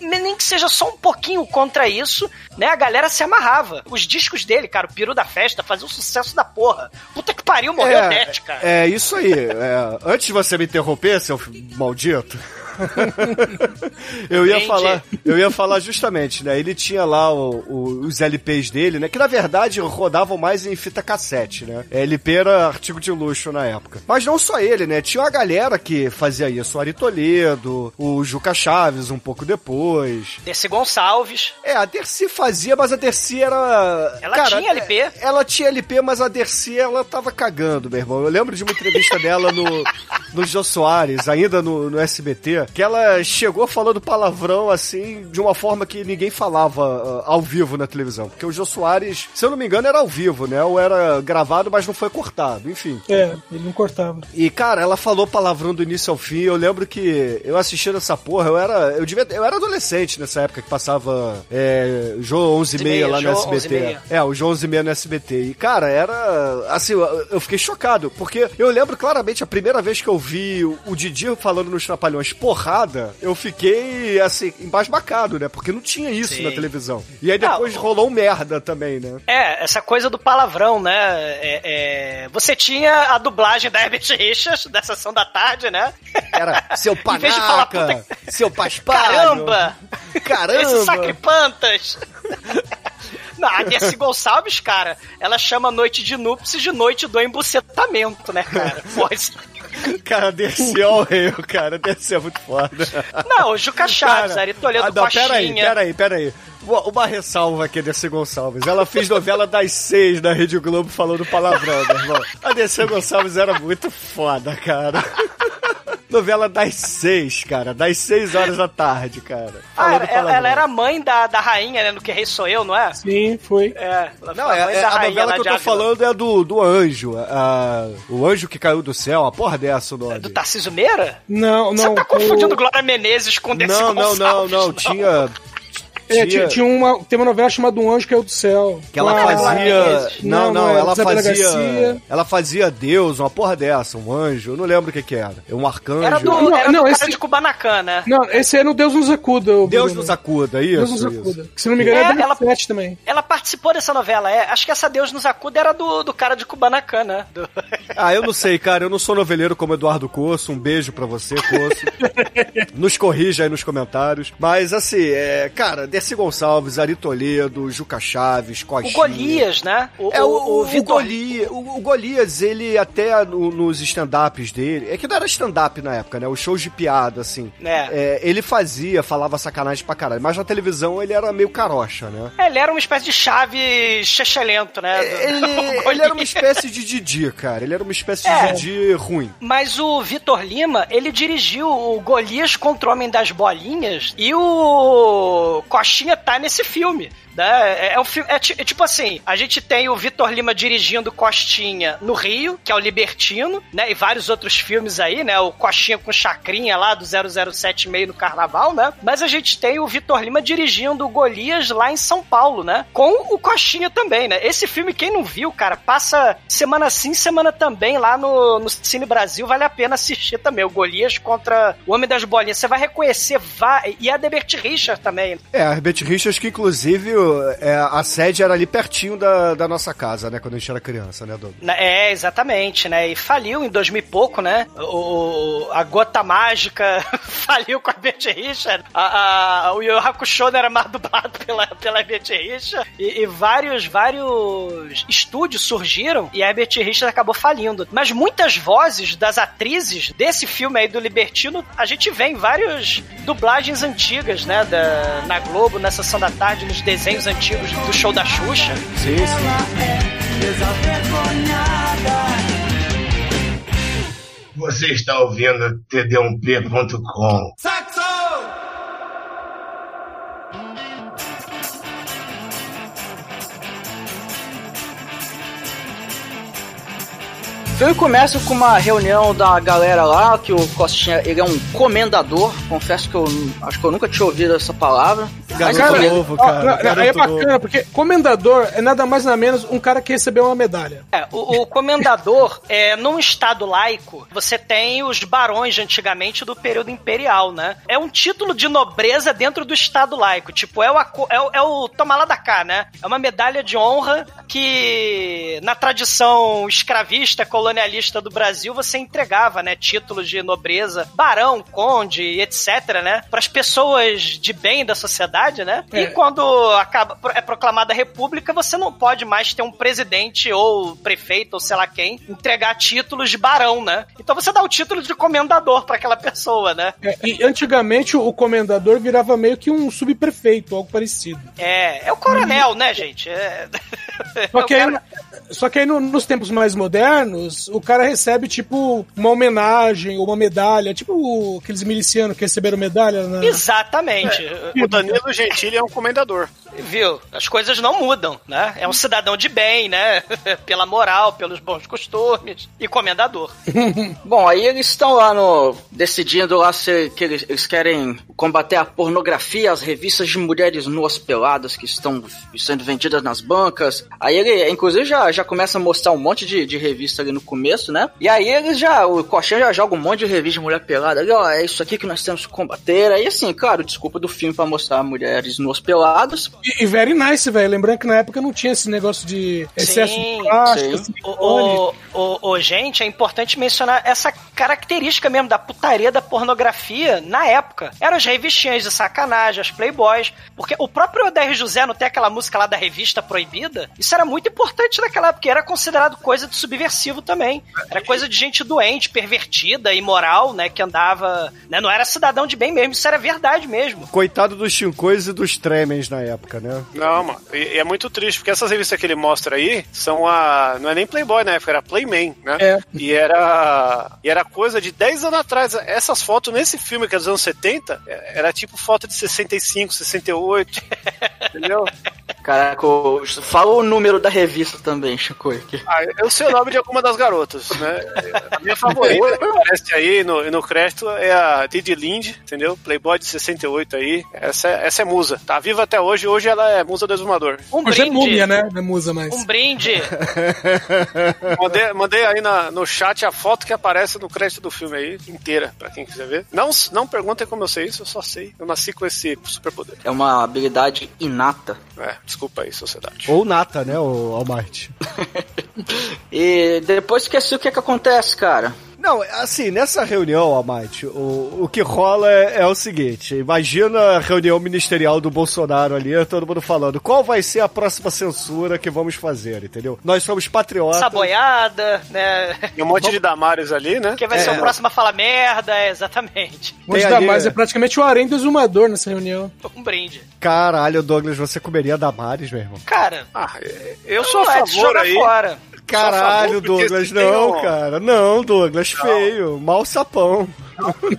nem que seja só um pouquinho contra isso, né? A galera se amarrava. Os discos dele, cara, o Peru da Festa, fazia um sucesso da porra. Puta que pariu, morreu o Death, cara. É, isso aí. É, antes de você me interromper, seu maldito, *laughs* Eu ia Entendi. falar, eu ia falar justamente, né? Ele tinha lá o- o- os LPs dele, né? Que na verdade rodavam mais em fita cassete, né? LP era artigo de luxo na época. Mas não só ele, né? Tinha uma galera que fazia isso, o Ari Toledo, o Juca Chaves um pouco depois. Desse Gonçalves. É, a Dercy fazia, mas a Dercy era. Ela tinha LP. Ela tinha LP, mas a Dercy, ela tava cagando, meu irmão. Eu lembro de uma entrevista dela no, no Jô Soares, ainda no, no SBT, que ela chegou falando palavrão assim, de uma forma que ninguém falava ah, ao vivo na televisão. Porque o Jô Soares, se eu não me engano, era ao vivo, né? Ou era gravado, mas não foi cortado, enfim. É, ele não cortava. E, cara, ela falou palavrão do início ao fim. Eu lembro que eu assistindo essa porra, eu era. Eu, devia, eu era adolescente nessa época que passava é, Jô 11 e meia lá no Jô 11 e SBT. É, o Jô 11 e meia no SBT. E, cara, era. Assim, eu, fiquei chocado. Porque eu lembro claramente a primeira vez que eu vi o, Didi falando nos Trapalhões porrada, eu fiquei, assim, embasbacado, né? Porque não tinha isso Sim. na televisão. E aí depois Ah, rolou um merda também, né? É, essa coisa do palavrão, né? É, é, Você tinha a dublagem da Herbert Richards, da sessão da tarde, né? Era seu *laughs* Em vez de falar, panaca, puta seu paspalho. Caramba! Caramba! Esse sacripantas! *laughs* Não, a Dercy Gonçalves, cara, ela chama noite de núpcias de noite do embucetamento, né, cara? *laughs* Pode. Cara, desceu ao rei, cara. Desceu muito foda. Não, o Juca Chaves, Ari Toledo, ah, não, peraí, peraí, peraí. Uma, uma ressalva aqui, Dercy Gonçalves. Ela fez novela das seis na Rede Globo falando palavrão, meu irmão. A Dercy Gonçalves era muito foda, cara. Novela das seis, cara. Das seis horas da tarde, cara. Ah, ela, ela- era mãe da, da rainha, né? No Que Rei Sou Eu, não é? Sim, foi. É, ela Não, foi é, mãe é da a rainha novela que eu tô Ávila. falando é do, do anjo. a- o anjo que caiu do céu. A porra dessa o nome. Do Tarcísio Meira? Não, Você não. tá confundindo o- Glória Menezes com Dercy Não, não, não, Gonçalves, não. Tinha. É, tinha, tinha uma, tem uma novela chamada Um Anjo Caiu do Céu. Que ela Com a- fazia. Não, não, é ela fazia. Garcia. Ela fazia Deus, uma porra dessa, um anjo. Eu não lembro o que que era. Um arcanjo. Era do, Não, era não, do esse- cara de Kubanacan, né? Não, esse era o Deus nos acuda. o Deus nos acuda, isso. Deus nos acuda. Que, se não me engano, é, É, é ela- 17 também. Ela participou dessa novela, é. Acho que essa Deus nos acuda era do, do cara de Kubanacan, né? Do- Ah, eu não sei, cara. Eu não sou noveleiro como Eduardo Coço. Um beijo pra você, Coço. *laughs* Nos corrija aí nos comentários. Mas, assim, é, cara, Dercy Gonçalves, Ari Toledo, Juca Chaves, O Coxinha. Golias, né? O, É, o, o, o, Vitor- Golias, o, o Golias, ele até no- nos stand-ups dele, é que não era stand-up na época, né? Os shows de piada, assim. É. É, ele fazia, falava sacanagem pra caralho. Mas na televisão ele era meio carocha, né? É, Ele era uma espécie de chave chechelento, né? Do- Ele, ele era uma espécie de Didi, cara. Ele era uma espécie de É. Didi ruim. Mas o Vitor Lima, ele dirigiu o Golias contra o Homem das Bolinhas e o Coxinha tá nesse filme. Né? É, é um filme, é, é tipo assim, a gente tem o Vitor Lima dirigindo Costinha no Rio, que é o Libertino, né? E vários outros filmes aí, né? O Coxinha com Chacrinha lá do 007 meio no Carnaval, né? Mas a gente tem o Vitor Lima dirigindo Golias lá em São Paulo, né? Com o Coxinha também, né? Esse filme, quem não viu, cara, passa semana sim, semana também lá no, no Cine Brasil, vale a pena assistir também. O Golias contra o Homem das Bolinhas. Você vai reconhecer, vai, e a Debert Richard também. É, a Herbert Richards, que inclusive é, a sede era ali pertinho da, da nossa casa, né? Quando a gente era criança, né, Douglas? É, exatamente, né? E faliu em 2000 e pouco, né? O, a Gota Mágica *laughs* faliu com a Herbert Richard. A, a, o Yu Hakusho era mais dublado pela, pela Herbert Richard. E, e vários, vários estúdios surgiram e a Herbert Richard acabou falindo. Mas muitas vozes das atrizes desse filme aí do Libertino, a gente vê em várias dublagens antigas, né? Da, na Globo, na Sessão da Tarde, nos desenhos antigos do show da Xuxa. Sim, sim. Você está ouvindo td1p.com. O filme começa com uma reunião da galera lá, que o Costinha, ele é um comendador, confesso que eu acho que eu nunca tinha ouvido essa palavra. Garoto Cara, novo, ó, cara. não, aí é bacana, novo. porque comendador é nada mais nada menos um cara que recebeu uma medalha. É, o, o comendador, é, num estado laico, você tem os barões de antigamente do período imperial, né? É um título de nobreza dentro do estado laico. Tipo, é o, é o, é o toma lá da cá, né? É uma medalha de honra que, na tradição escravista, colonial, colonialista do Brasil, você entregava, né, títulos de nobreza, barão, conde, etc, né, para as pessoas de bem da sociedade, né? É. E quando acaba é proclamada a república, você não pode mais ter um presidente ou prefeito ou sei lá quem entregar títulos de barão, né? Então você dá o título de comendador para aquela pessoa, né? É, e antigamente o comendador virava meio que um subprefeito, algo parecido. É, é o coronel, né, gente? É... *laughs* Só que aí, só que aí no- nos tempos mais modernos, o cara recebe, tipo, uma homenagem ou uma medalha, tipo aqueles milicianos que receberam medalha na. Exatamente. O Danilo Gentili é um comendador. Viu? As coisas não mudam, né? É um cidadão de bem, né? *laughs* Pela moral, pelos bons costumes e comendador. *laughs* Bom, aí eles estão lá no. decidindo lá se que eles, eles querem combater a pornografia, as revistas de mulheres nuas peladas que estão sendo vendidas nas bancas. Aí ele, inclusive, já, já começa a mostrar um monte de, de revista ali no começo, né? E aí eles já. O Coxinha já joga um monte de revista de mulher pelada ali, ó, é isso aqui que nós temos que combater. Aí assim, claro, desculpa do filme pra mostrar mulheres nuas peladas. E, e very nice, velho. Lembrando que na época não tinha esse negócio de excesso Sim, de plástico, sim. O, o, o- gente, é importante mencionar essa característica mesmo da putaria da pornografia na época. Eram as revistinhas de sacanagem, as playboys, porque o próprio Odair José não tem aquela música lá da revista proibida? Isso era muito importante naquela época, era considerado coisa de subversivo também. Era coisa de gente doente, pervertida, imoral, né, que andava, né, não era cidadão de bem mesmo, isso era verdade mesmo. Coitado dos chincões e dos tremens na época, né? Não, mano. E, e é muito triste, porque essas revistas que ele mostra aí são a. Não é nem Playboy na época, era Playman, né? É. E era. E era coisa de 10 anos atrás. Essas fotos nesse filme, que é dos anos 70, é- era tipo foto de 65, 68. *laughs* entendeu? Caraca, o- fala o número da revista também, Chico. Ah, eu sei o nome de alguma das garotas, né? A minha favorita *laughs* que aparece aí no, no crédito é a Didi Lind, entendeu? Playboy de 68 aí. Essa, é- essa é musa. Tá viva até hoje, hoje ela é musa do exumador. Um Hoje é brinde. múmia, né? Não é musa mais. Um brinde. *laughs* Mandei, mandei aí na- no chat a foto que aparece no crédito do filme aí, inteira, pra quem quiser ver. Não, não perguntem como eu sei isso, eu só sei. Eu nasci com esse superpoder. É uma habilidade inata. É, desculpa aí, sociedade. Ou nata, né, o Almighty? *laughs* E depois esqueci o que é que acontece, cara. Não, assim, nessa reunião, Almighty, o, o que rola é, é o seguinte: imagina a reunião ministerial do Bolsonaro ali, todo mundo falando qual vai ser a próxima censura que vamos fazer, entendeu? Nós somos patriotas. Saboiada, né? E um monte de Damares ali, né? Quem vai ser É. o próximo a falar merda, é, exatamente. Onde Tem dá ali- mais é praticamente o harém do exumador nessa reunião. Um brinde. Caralho, Douglas, você comeria Damares, meu irmão? Cara, Ah, eu sou a é de favor jogar aí. fora. Caralho, favor, Douglas, tem não, cara. Não, Douglas, feio. Mal sapão. *laughs*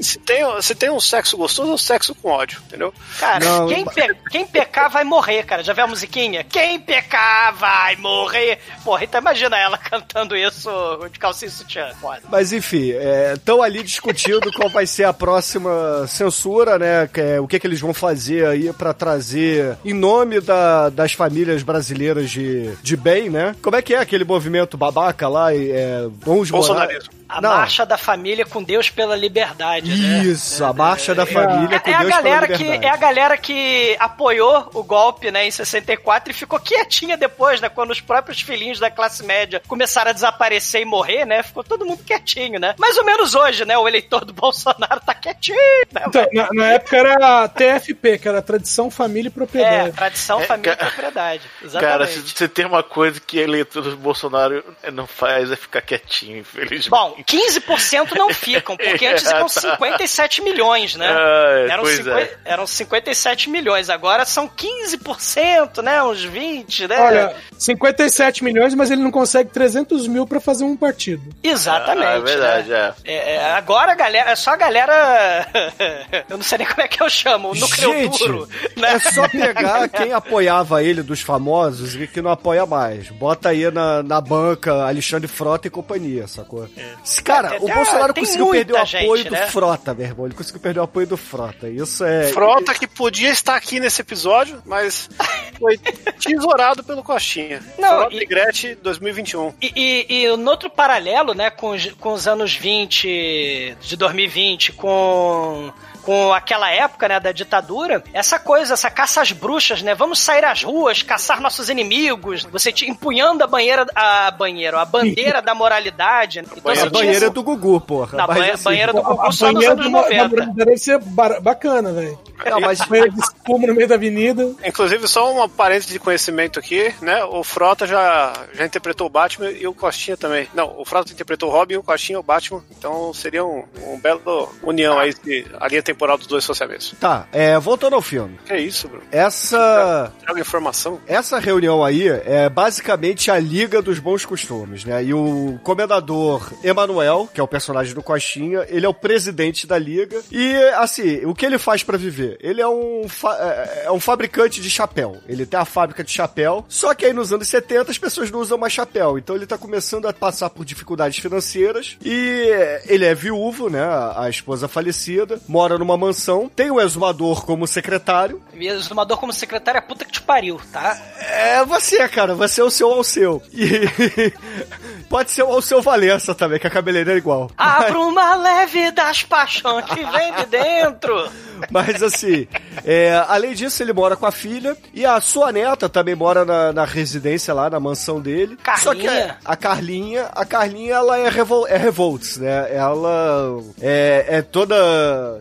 Se, tem, se tem um sexo gostoso, é um sexo com ódio, entendeu? Cara, Não, quem, mas- pe- quem pecar vai morrer, cara. Já viu a musiquinha? Quem pecar vai morrer. Porra, então imagina ela cantando isso de calcinha e sutiã. Foda. Mas enfim, estão ali discutindo qual vai ser a próxima censura, né? que é o que, que eles vão fazer aí pra trazer em nome da- das famílias brasileiras de, de bem, né? Como é que é aquele movimento babaca lá? e, É, bons Bolsonarismo. A Não. marcha da família com Deus pela liberdade, né? Isso, a marcha da família É, com é a Deus galera pela que liberdade. é a galera que apoiou o golpe, né, em 64 e ficou quietinha depois, né, quando os próprios filhinhos da classe média começaram a desaparecer e morrer, né? Ficou todo mundo quietinho, né? Mais ou menos hoje, né, o eleitor do *laughs* Bolsonaro tá quietinho, né? Então, na, na época era a TFP, que era Tradição, Família e É, Propriedade. tradição, É, família e ca- propriedade. *laughs* Cara, Exatamente. se você tem uma coisa que a eleitor do Bolsonaro não faz é ficar quietinho, infelizmente. Bom, 15% não ficam, porque antes eram *laughs* 57 milhões, né? É, Eram, pois 50 é. eram 57 milhões, agora são 15%, né? Uns 20, né? Olha, 57 milhões, mas ele não consegue 300 mil pra fazer um partido. Exatamente. Ah, é verdade, né? é. É, é, agora a galera, é só a galera. *laughs* eu não sei nem como é que eu chamo, o núcleo Gente, duro. Né? É só pegar quem apoiava ele dos famosos e que não apoia mais. Bota aí na, na banca Alexandre Frota e companhia, sacou? Esse Cara, É, o Bolsonaro conseguiu perder o apoio gente, do né? Frota, meu irmão. Ele conseguiu perder o apoio do Frota. Isso é. Frota que podia estar aqui nesse episódio, mas *laughs* foi tesourado pelo Coxinha. Não, Frota e- e Gretchen 2021. E, e, e no outro paralelo, né, com, os- com os anos 20, de 2020, com com aquela época, né, da ditadura, essa coisa, essa caça às bruxas, né? Vamos sair às ruas, caçar nossos inimigos. Você te empunhando a banheira, a banheira, a bandeira da moralidade. Então, Banheira, tinha banheira esse- do Gugu, porra. Na Mas, banhe- assim, banheira do A Gugu só nos banheira anos do Ma- 90. da- deve ser bacana, velho. Não, mas Banheiro de espuma no meio da avenida. Inclusive, só uma parêntese de conhecimento aqui, né? O Frota já, já interpretou o Batman e o Costinha também. Não, o Frota interpretou o Robin, o Costinha o Batman. Então seria um, um belo união aí, de, a linha temporal dos dois socialistas. Tá, é, voltando ao filme. Que isso, Bruno? Essa. Traga informação. Essa reunião aí é basicamente a Liga dos Bons Costumes, né? E o comendador Emanuel, que é o personagem do Coxinha, ele é o presidente da Liga. E, assim, o que ele faz pra viver? Ele é um, fa- é é um fabricante de chapéu. Ele tem a fábrica de chapéu. Só que aí nos anos 70 as pessoas não usam mais chapéu. Então ele tá começando a passar por dificuldades financeiras. E ele é viúvo, né? A esposa falecida. Mora numa mansão. Tem o exumador como secretário. E o exumador como secretário é puta que te pariu, tá? É você, cara. Você é o seu Alceu. E *laughs* pode ser o Alceu Valença também, que a cabeleireira é igual. A bruma leve das paixões que vem de dentro. *laughs* Mas assim, é, além disso, ele mora com a filha e a sua neta também mora na, na residência lá, na mansão dele. Só que Carlinha. a Carlinha, a Carlinha, ela é, revol, é revolts, né? Ela é, é toda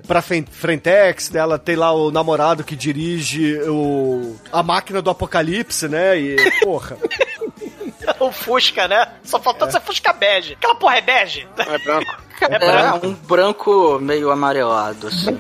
pra frentex, né? Ela tem lá o namorado que dirige o, a máquina do apocalipse, né? E, porra... *laughs* *laughs* O Fusca, né? Só faltou ser Fusca bege. Aquela porra é bege? É branco. *laughs* É É, um branco meio amarelado, assim.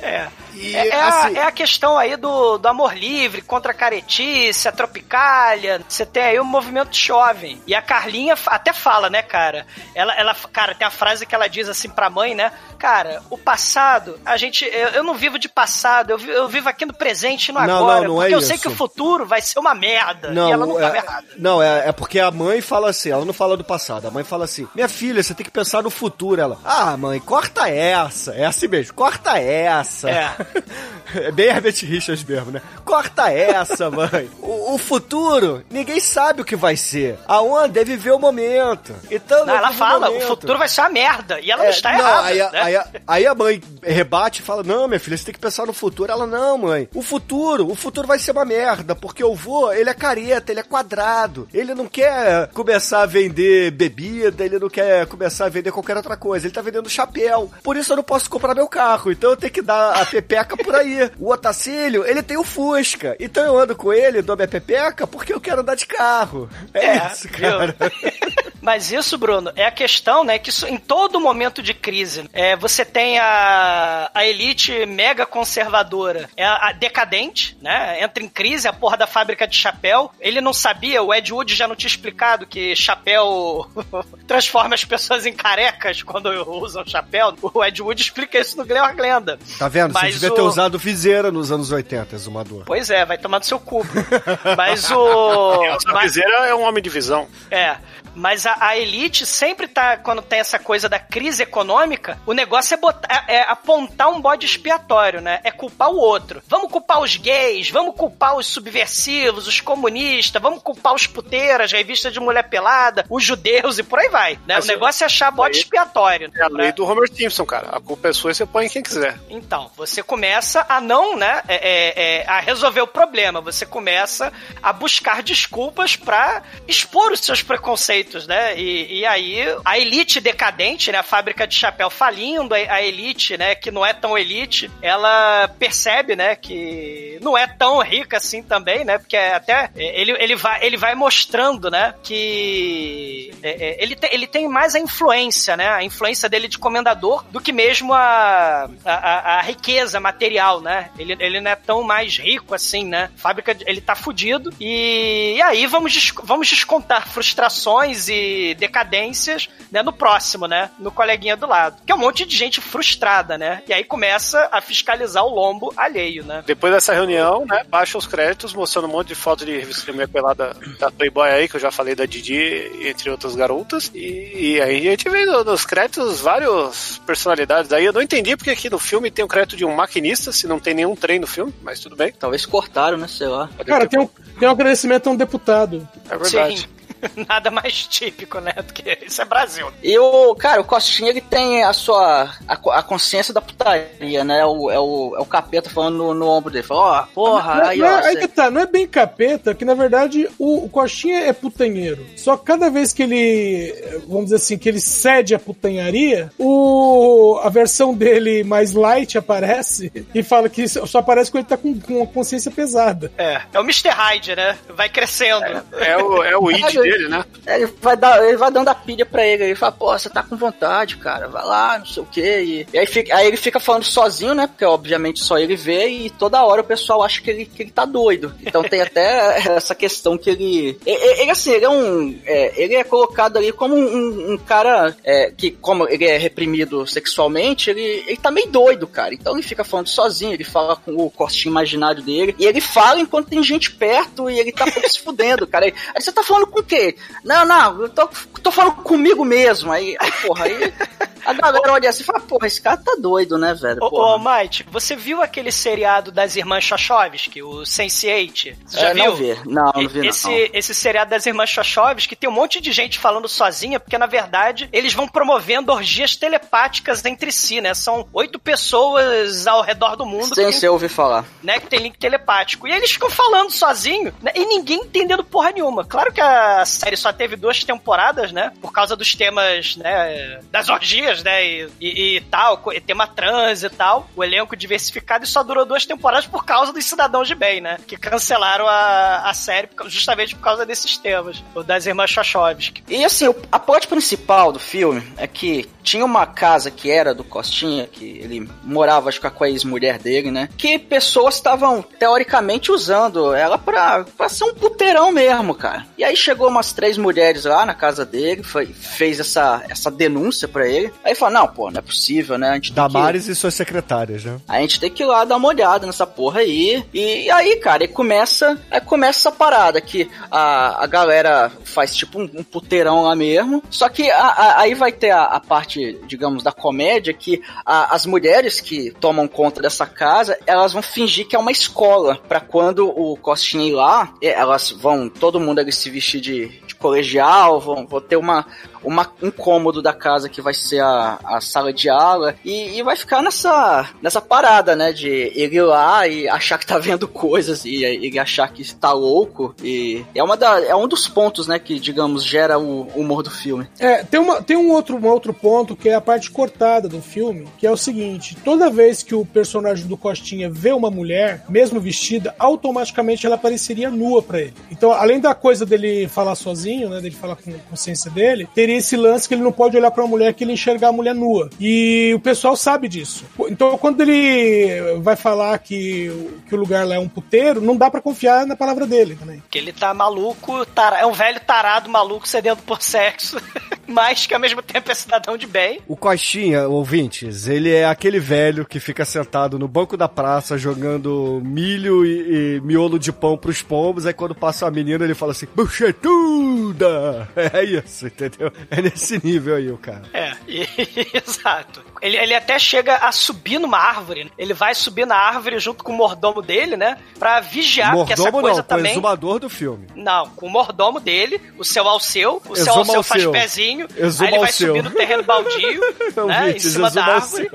É. E, É, é assim- a, é a questão aí do, do amor livre contra a caretice, a tropicália. Você tem aí o movimento jovem. E a Carlinha até fala, né, cara? Ela, ela, cara, tem a frase que ela diz assim pra mãe, né? Cara, o passado, a gente. Eu, eu não vivo de passado, eu, vi- eu vivo aqui no presente e no Não, agora. não, não é porque eu sei isso. que o futuro vai ser uma merda. Não, e ela não tava é, errada. não é, é porque a mãe fala assim, ela não fala do passado, a mãe fala assim, minha filha, você tem que pensar no futuro. Ela, ah, mãe, corta essa. É assim mesmo, corta essa. É. *laughs* É bem Herbert Richards mesmo, né? Corta essa, mãe. O, o futuro, ninguém sabe o que vai ser. A onda é viver o momento. Então, Não, ela fala, o momento. futuro vai ser uma merda. E ela não É, está não, errada. Aí, a- né? aí a- aí a mãe rebate e fala: Não, minha filha, você tem que pensar no futuro. Ela, não, mãe. O futuro, o futuro vai ser uma merda, porque o vô, ele é careta, ele é quadrado. Ele não quer começar a vender bebida, ele não quer começar a vender qualquer outra coisa. Ele tá vendendo chapéu. Por isso eu não posso comprar meu carro. Então eu tenho que dar a pepeca por aí. O Otacílio, ele tem o Fusca. Então eu ando com ele, dou minha pepeca, porque eu quero andar de carro. É, É, isso, cara. *laughs* Mas isso, Bruno, é a questão, né? Que isso, em todo momento de crise, é, você tem a, a elite mega conservadora, é a, a decadente, né? Entra em crise, a porra da fábrica de chapéu. Ele não sabia, o Ed Wood já não tinha explicado que chapéu *laughs* transforma as pessoas em carecas quando usam chapéu. O Ed Wood explica isso no Glenn Glenda. Tá vendo? Você Mas devia o- ter usado viseira nos anos 80, exumador. Pois é, vai tomar do seu cu. *laughs* Mas o. Mas- viseira é um homem de visão. É. Mas a, a elite sempre tá, quando tem essa coisa da crise econômica, o negócio é, botar, é, é apontar um bode expiatório, né? É culpar o outro. Vamos culpar os gays, vamos culpar os subversivos, os comunistas, vamos culpar os puteiras, revistas de mulher pelada, os judeus e por aí vai. Né? Mas o negócio é achar bode expiatório. É a né? lei do Homer Simpson, cara. A culpa é sua e você põe quem quiser. Então, você começa a não, né, é, é, é, a resolver o problema. Você começa a buscar desculpas pra expor os seus preconceitos, né? E, e aí, a elite decadente, né, a fábrica de chapéu falindo, a, a elite, né, que não é tão elite, ela percebe, né, que não é tão rica assim também, né? Porque até é, ele, ele, vai, ele vai mostrando, né, que é, é, ele, te- ele tem mais a influência, né? A influência dele de comendador do que mesmo a, a, a- riqueza material, né? Ele, ele não é tão mais rico assim, né? Fábrica, ele tá fudido. E, e aí vamos, vamos descontar frustrações e decadências né, no próximo, né? No coleguinha do lado. Que é um monte de gente frustrada, né? E aí começa a fiscalizar o lombo alheio, né? Depois dessa reunião, né, baixa os créditos mostrando um monte de foto de revista mulher pelada da Playboy aí, que eu já falei da Didi, entre outras garotas. E, e aí a gente vê no- nos créditos várias personalidades aí. Eu não entendi porque aqui no filme tem o crédito de um maquinista, se não tem nenhum trem no filme, mas tudo bem. Talvez cortaram, né? Sei lá. Cara, tem um, tem um agradecimento a um deputado. É verdade. Sim. *laughs* Nada mais típico, né? Do que isso é Brasil. E o, cara, o Costinha, ele tem a sua, a, a consciência da putaria, né? É o, é o, é o capeta falando no, no ombro dele. Fala, ó, porra, Não, aí, não ó. é, aí que tá, não é bem capeta, que na verdade o, o Coxinha é putanheiro. Só que cada vez que ele, vamos dizer assim, que ele cede a putanharia, o, a versão dele mais light aparece e fala que só aparece quando ele tá com, com a consciência pesada. É, é o Mr. Hyde, né? Vai crescendo. É o, é o id *laughs* Mas- dele, né? Ele vai, dar, ele vai dando a pilha pra ele. Ele fala, pô, você tá com vontade, cara. Vai lá, não sei o quê. E, aí, fica, aí ele fica falando sozinho, né? Porque obviamente só ele vê e toda hora o pessoal acha que ele, que ele tá doido. Então tem até *laughs* essa questão que ele. Ele, assim, ele é um. é, ele é colocado ali como um, um cara é, que, como ele é reprimido sexualmente, ele, ele tá meio doido, cara. Então ele fica falando sozinho, ele fala com o cortinho imaginário dele. E ele fala enquanto tem gente perto e ele tá *laughs* se fudendo, cara. Aí, aí você tá falando com quem? Não, não, eu tô, tô falando comigo mesmo. Aí, aí porra, aí *laughs* a galera olha assim e fala, porra, esse cara tá doido, né, velho? Ô, ô, Mike, você viu aquele seriado das irmãs Chachovsky, o Sense8? Você já É, viu? não vi. Não, não vi, não. esse, esse seriado das irmãs Chachovsky tem um monte de gente falando sozinha, porque na verdade eles vão promovendo orgias telepáticas entre si, né? São oito pessoas ao redor do mundo Sem se ouvir falar. né, que tem link telepático. E eles ficam falando sozinho, né? E ninguém entendendo porra nenhuma. Claro que a série só teve duas temporadas, né? Por causa dos temas, né? Das orgias, né? E, e- e tal, tema trans e tal. O elenco diversificado e só durou duas temporadas por causa dos cidadãos de bem, né? Que cancelaram a, a série justamente por causa desses temas. Das irmãs Chachovsky. E assim, a plot principal do filme é que tinha uma casa que era do Costinha, que ele morava acho que com a ex-mulher dele, né? Que pessoas estavam, teoricamente, usando ela pra, pra ser um puteirão mesmo, cara. E aí chegou umas três mulheres lá na casa dele, foi, fez essa, essa denúncia pra ele. Aí falou, não, pô, não é possível, né? A gente tem que- Damares e suas secretárias, né? a gente tem que ir lá dar uma olhada nessa porra aí. E aí, cara, aí começa, aí começa essa parada que a, a galera faz tipo um, um puteirão lá mesmo. Só que a- a- aí vai ter a, a parte, digamos, da comédia que as mulheres que tomam conta dessa casa, elas vão fingir que é uma escola. Pra quando o Costinha ir lá, e- elas vão, todo mundo ali se vestir de, de colegial, vão, vão ter uma, uma, um cômodo da casa que vai ser a, a sala de aula e, e vai ficar nessa, nessa parada, né? De ele ir lá e achar que tá vendo coisas e ele achar que está louco. E é, uma da, é um dos pontos, né? Que, digamos, gera o humor do filme. É, tem, uma, tem um, outro, um outro ponto que é a parte cortada do filme, que é o seguinte: toda vez que o personagem do Costinha vê uma mulher, mesmo vestida, automaticamente ela apareceria nua pra ele. Então, além da coisa dele falar sozinho, né, dele falar com a consciência dele, teria esse lance que ele não pode olhar pra uma mulher que ele enxergar a mulher nua. E o pessoal sabe disso. Então, quando ele vai falar que, que o lugar lá é um puteiro, não dá pra confiar na palavra dele também. Que ele tá maluco, tara- é um velho tarado maluco sedento por sexo, *laughs* mas que ao mesmo tempo é cidadão de bem. O Coxinha, ouvintes, ele é aquele velho que fica sentado no banco da praça jogando milho e, e miolo de pão pros pombos, aí quando passa a menina ele fala assim, buchetuda! *laughs* É isso, entendeu? É nesse nível aí o cara. É, e- *laughs* exato. Ele, ele até chega a subir numa árvore. né? Ele vai subir na árvore junto com o mordomo dele, né? Pra vigiar, porque essa Mordomo coisa não, com o também. exumador do filme. Não, com o mordomo dele, o seu Alceu, o seu Exuma Alceu faz Alceu. Pezinho, Exuma aí ele vai Alceu. subir no terreno baldio, Não, *laughs* né, em cima da árvore.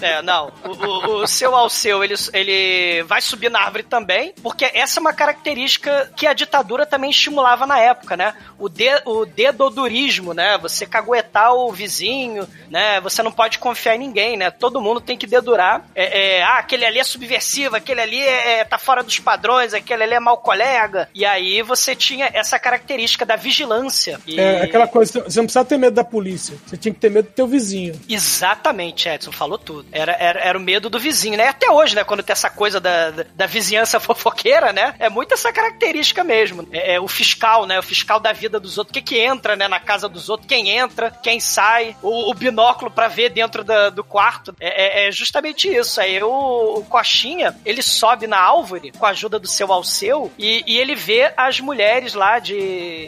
É, não, o, o, o seu Alceu, ele, ele vai subir na árvore também, porque essa é uma característica que a ditadura também estimulava na época, né? O, de, o dedodurismo, né? Você caguetar o vizinho, né? Você não pode confiar em ninguém, né? Todo mundo tem que dedurar. É, é, ah, aquele ali é subversivo, aquele ali é, é- tá fora dos padrões, aquele ali é mau colega. E aí você tinha essa característica da vigilância. E- É aquela coisa, você não precisa ter medo da polícia, você tinha que ter medo do teu vizinho. Exatamente, Edson, falou tudo. Era, era, era o medo do vizinho, né? Até hoje, né? Quando tem essa coisa da, da, vizinhança *laughs* fofoqueira, né? É muito essa característica mesmo. É, é o fiscal, né? O fiscal da vida dos outros. O que que entra, né? Na casa dos outros. Quem entra, quem sai. O, o binóculo pra ver dentro da- do quarto. É, é- é justamente isso. Aí o, o Coxinha, ele sobe na árvore com a ajuda do seu Alceu e, e ele vê as mulheres lá de...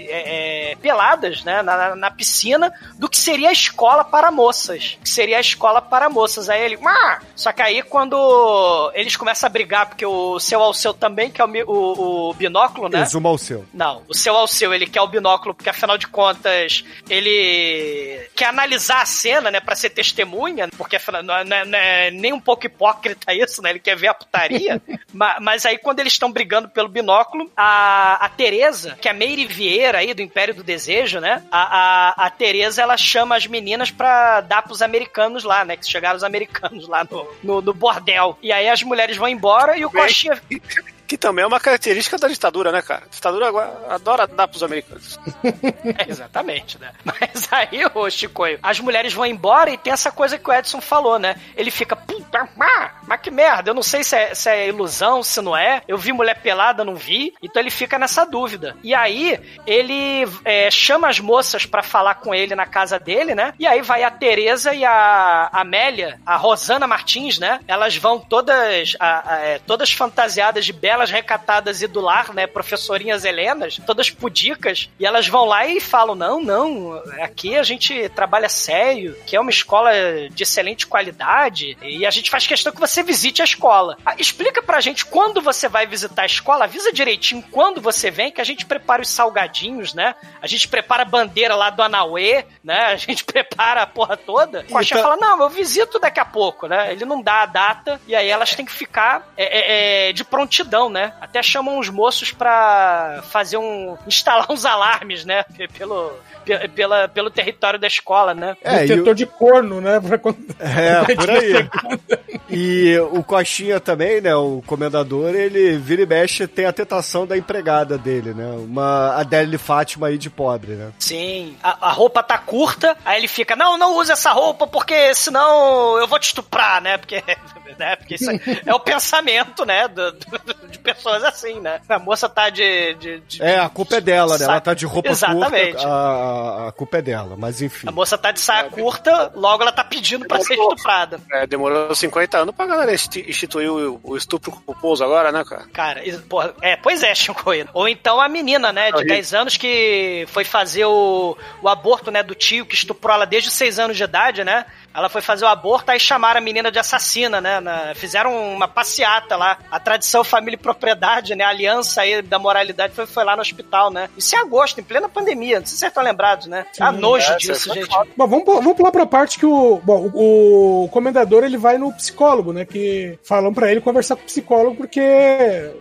é, é, peladas, né? Na- na piscina do que seria a escola para moças. Que seria a escola para moças. Aí ele. "Ah!" Só que aí quando eles começam a brigar, porque o seu Alceu também, que é o, o, o binóculo, né? Exuma o seu. Não, o seu Alceu, ele quer o binóculo, porque afinal de contas, ele quer analisar a cena, né, pra ser testemunha, porque afinal, não, é- não é- é nem um pouco hipócrita isso, né, ele quer ver a putaria. *laughs* Ma- mas, aí quando eles estão brigando pelo binóculo, a, a Tereza, que é a Meire Vieira aí do Império do Desejo, né, a, a, a Tereza, ela chama as meninas pra dar pros americanos lá, né, que chegaram os americanos lá no, no, no bordel. E aí as mulheres vão embora e o Bem, Coxinha... *laughs* Que também é uma característica da ditadura, né, cara? A ditadura adora dar pros americanos. *laughs* É, exatamente, né? Mas aí, ô Chicoio, as mulheres vão embora e tem essa coisa que o Edson falou, né? Ele fica, puta, mas, que merda, eu não sei se é, se é ilusão, se não é. Eu vi mulher pelada, não vi. Então ele fica nessa dúvida. E aí, ele é, chama as moças pra falar com ele na casa dele, né? E aí vai a Tereza e a Amélia, a Rosana Martins, né? Elas vão todas, a- a- é, todas fantasiadas de belas recatadas e do lar, né? Professorinhas Helenas, todas pudicas, e elas vão lá e falam: não, não, aqui a gente trabalha sério, que é uma escola de excelente qualidade, e a gente faz questão que você visite a escola. Ah, explica pra gente quando você vai visitar a escola, avisa direitinho quando você vem, que a gente prepara os salgadinhos, né? A gente prepara a bandeira lá do Anauê, né? A gente *laughs* prepara a porra toda. O Coxinha tá- fala: não, eu visito daqui a pouco, né? Ele não dá a data, e aí elas têm que ficar é, é, é, de prontidão, né? Até chamam os moços pra fazer um. *laughs* instalar uns alarmes, né? Pelo, pe- pela, pelo território da escola, né? É, Detetor o- de corno, né? Pra quando... É, *laughs* por aí. E o Coxinha também, né? O comendador, ele vira e mexe, tem a tentação da empregada dele, né? Uma Adele Fátima aí de pobre, né? Sim, a, a roupa tá curta, aí ele fica, não, não use essa roupa porque senão eu vou te estuprar, né? Porque, *laughs* né? porque isso é o pensamento, né? do- do- pessoas assim, né? A moça tá de. de- de- É, a culpa é dela, né? Ela tá de roupa Exatamente. curta, a, a- a culpa é dela, mas enfim. A moça tá de saia curta, logo ela tá pedindo pra ser estuprada. É, demorou 50 anos pra galera insti- instituir o, o estupro culposo agora, né, cara? Cara, porra, é, pois é, Chicoio. Ou então a menina, né, de Horrível. 10 anos que foi fazer o, o aborto, né, do tio que estuprou ela desde os 6 anos de idade, né? Ela foi fazer o aborto, aí chamaram a menina de assassina, né? na- fizeram uma passeata lá. A tradição família e propriedade, né? A aliança aí da moralidade foi, foi lá no hospital, né? Isso em agosto, em plena pandemia. Não sei se vocês estão lembrados, né? Tá nojo é, disso, você gente. Bom, vamos, vamos pular pra parte que o, bom, o, o comendador ele vai no psicólogo, né? Que falam pra ele conversar com o psicólogo porque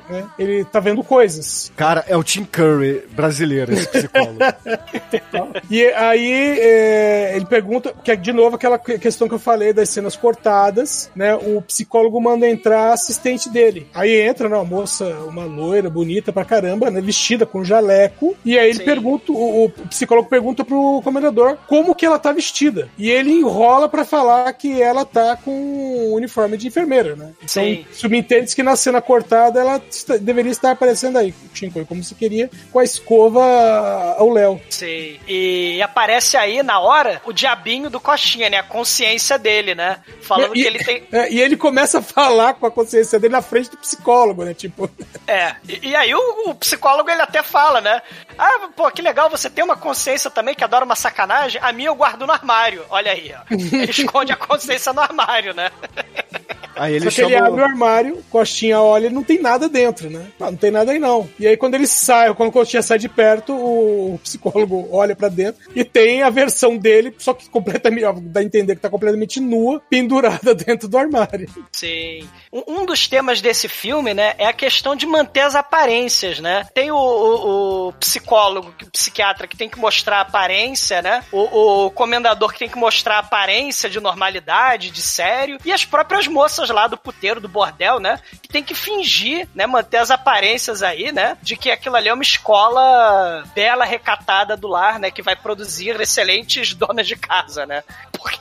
né, ele tá vendo coisas. Cara, é o Tim Curry brasileiro, esse psicólogo. *laughs* E aí é, ele pergunta, que é de novo aquela que- questão que eu falei das cenas cortadas, né? O psicólogo manda entrar a assistente dele. Aí entra, né, uma moça, uma loira, bonita pra caramba, né? Vestida com jaleco. E aí ele Sim. pergunta, o, o psicólogo pergunta pro comendador como que ela tá vestida. E ele enrola pra falar que ela tá com um uniforme de enfermeira, né? Então, Sim. subentende que na cena cortada ela está- deveria estar aparecendo aí, Chico, como se queria, com a escova ao Léo. Sim. E aparece aí, na hora, o diabinho do Coxinha, né? A consciência dele, né? Falando E- que ele tem. É, e ele começa a falar com a consciência dele na frente do psicólogo, né? Tipo, É, e, e aí o, o psicólogo ele até fala, né? Ah, pô, que legal, você tem uma consciência também que adora uma sacanagem. A minha eu guardo no armário. Olha aí, ó. Ele *laughs* esconde a consciência no armário, né? *laughs* Aí ele só que ele chama. abre o armário, Costinha olha e não tem nada dentro, né? Ah, não tem nada aí não. E aí quando ele sai, quando o Costinha sai de perto, o psicólogo olha pra dentro e tem a versão dele, só que completamente, ó, dá a entender que tá completamente nua, pendurada *laughs* dentro do armário. Sim. Um, um dos temas desse filme, né, é a questão de manter as aparências, né? Tem o, o- o psicólogo, o psiquiatra que tem que mostrar a aparência, né? O, o comendador que tem que mostrar a aparência de normalidade, de sério, e as próprias moças lá do puteiro, do bordel, né? Que tem que fingir, né, manter as aparências aí, né? De que aquilo ali é uma escola bela, recatada do lar, né? Que vai produzir excelentes *laughs* donas de casa, né? Porque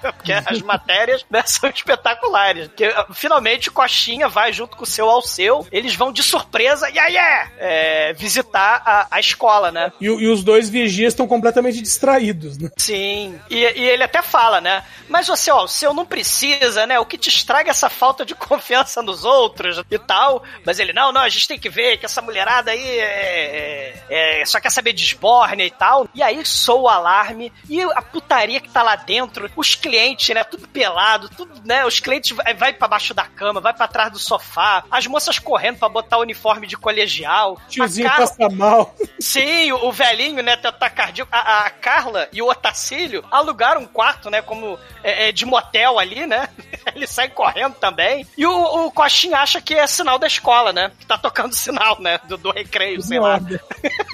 Porque as matérias né, *laughs* são espetaculares. Porque, finalmente, Coxinha vai junto com o seu Alceu, eles vão de surpresa, e aí é, visitar a, a escola, né? E, e os dois vigias estão completamente distraídos, né? Sim. E, e ele até fala, né? Mas você, ó, o seu não precisa, né? O que te estraga é essa falta de *laughs* confiança nos outros e tal. Mas ele, não, não, a gente tem que ver que essa mulherada aí é, é, é, só quer saber de esbórnia e tal. E aí soa o alarme e a putaria que tá lá dentro, os clientes, né? Tudo pelado, tudo, né? Os clientes vai, vai para baixo da cama, vai para trás do sofá, as moças correndo para botar o uniforme de colegial. Tiozinho Car... passa mal. Sim, o, o velhinho, né? Tá cardíaco. A, a, Carla e o Otacílio alugaram um quarto, né? Como é, é, de motel ali, né? *laughs* Ele sai correndo também. E o, o Coxinha acha que é sinal da escola, né? Que tá tocando *laughs* sinal, né? Do, do recreio, sei lá.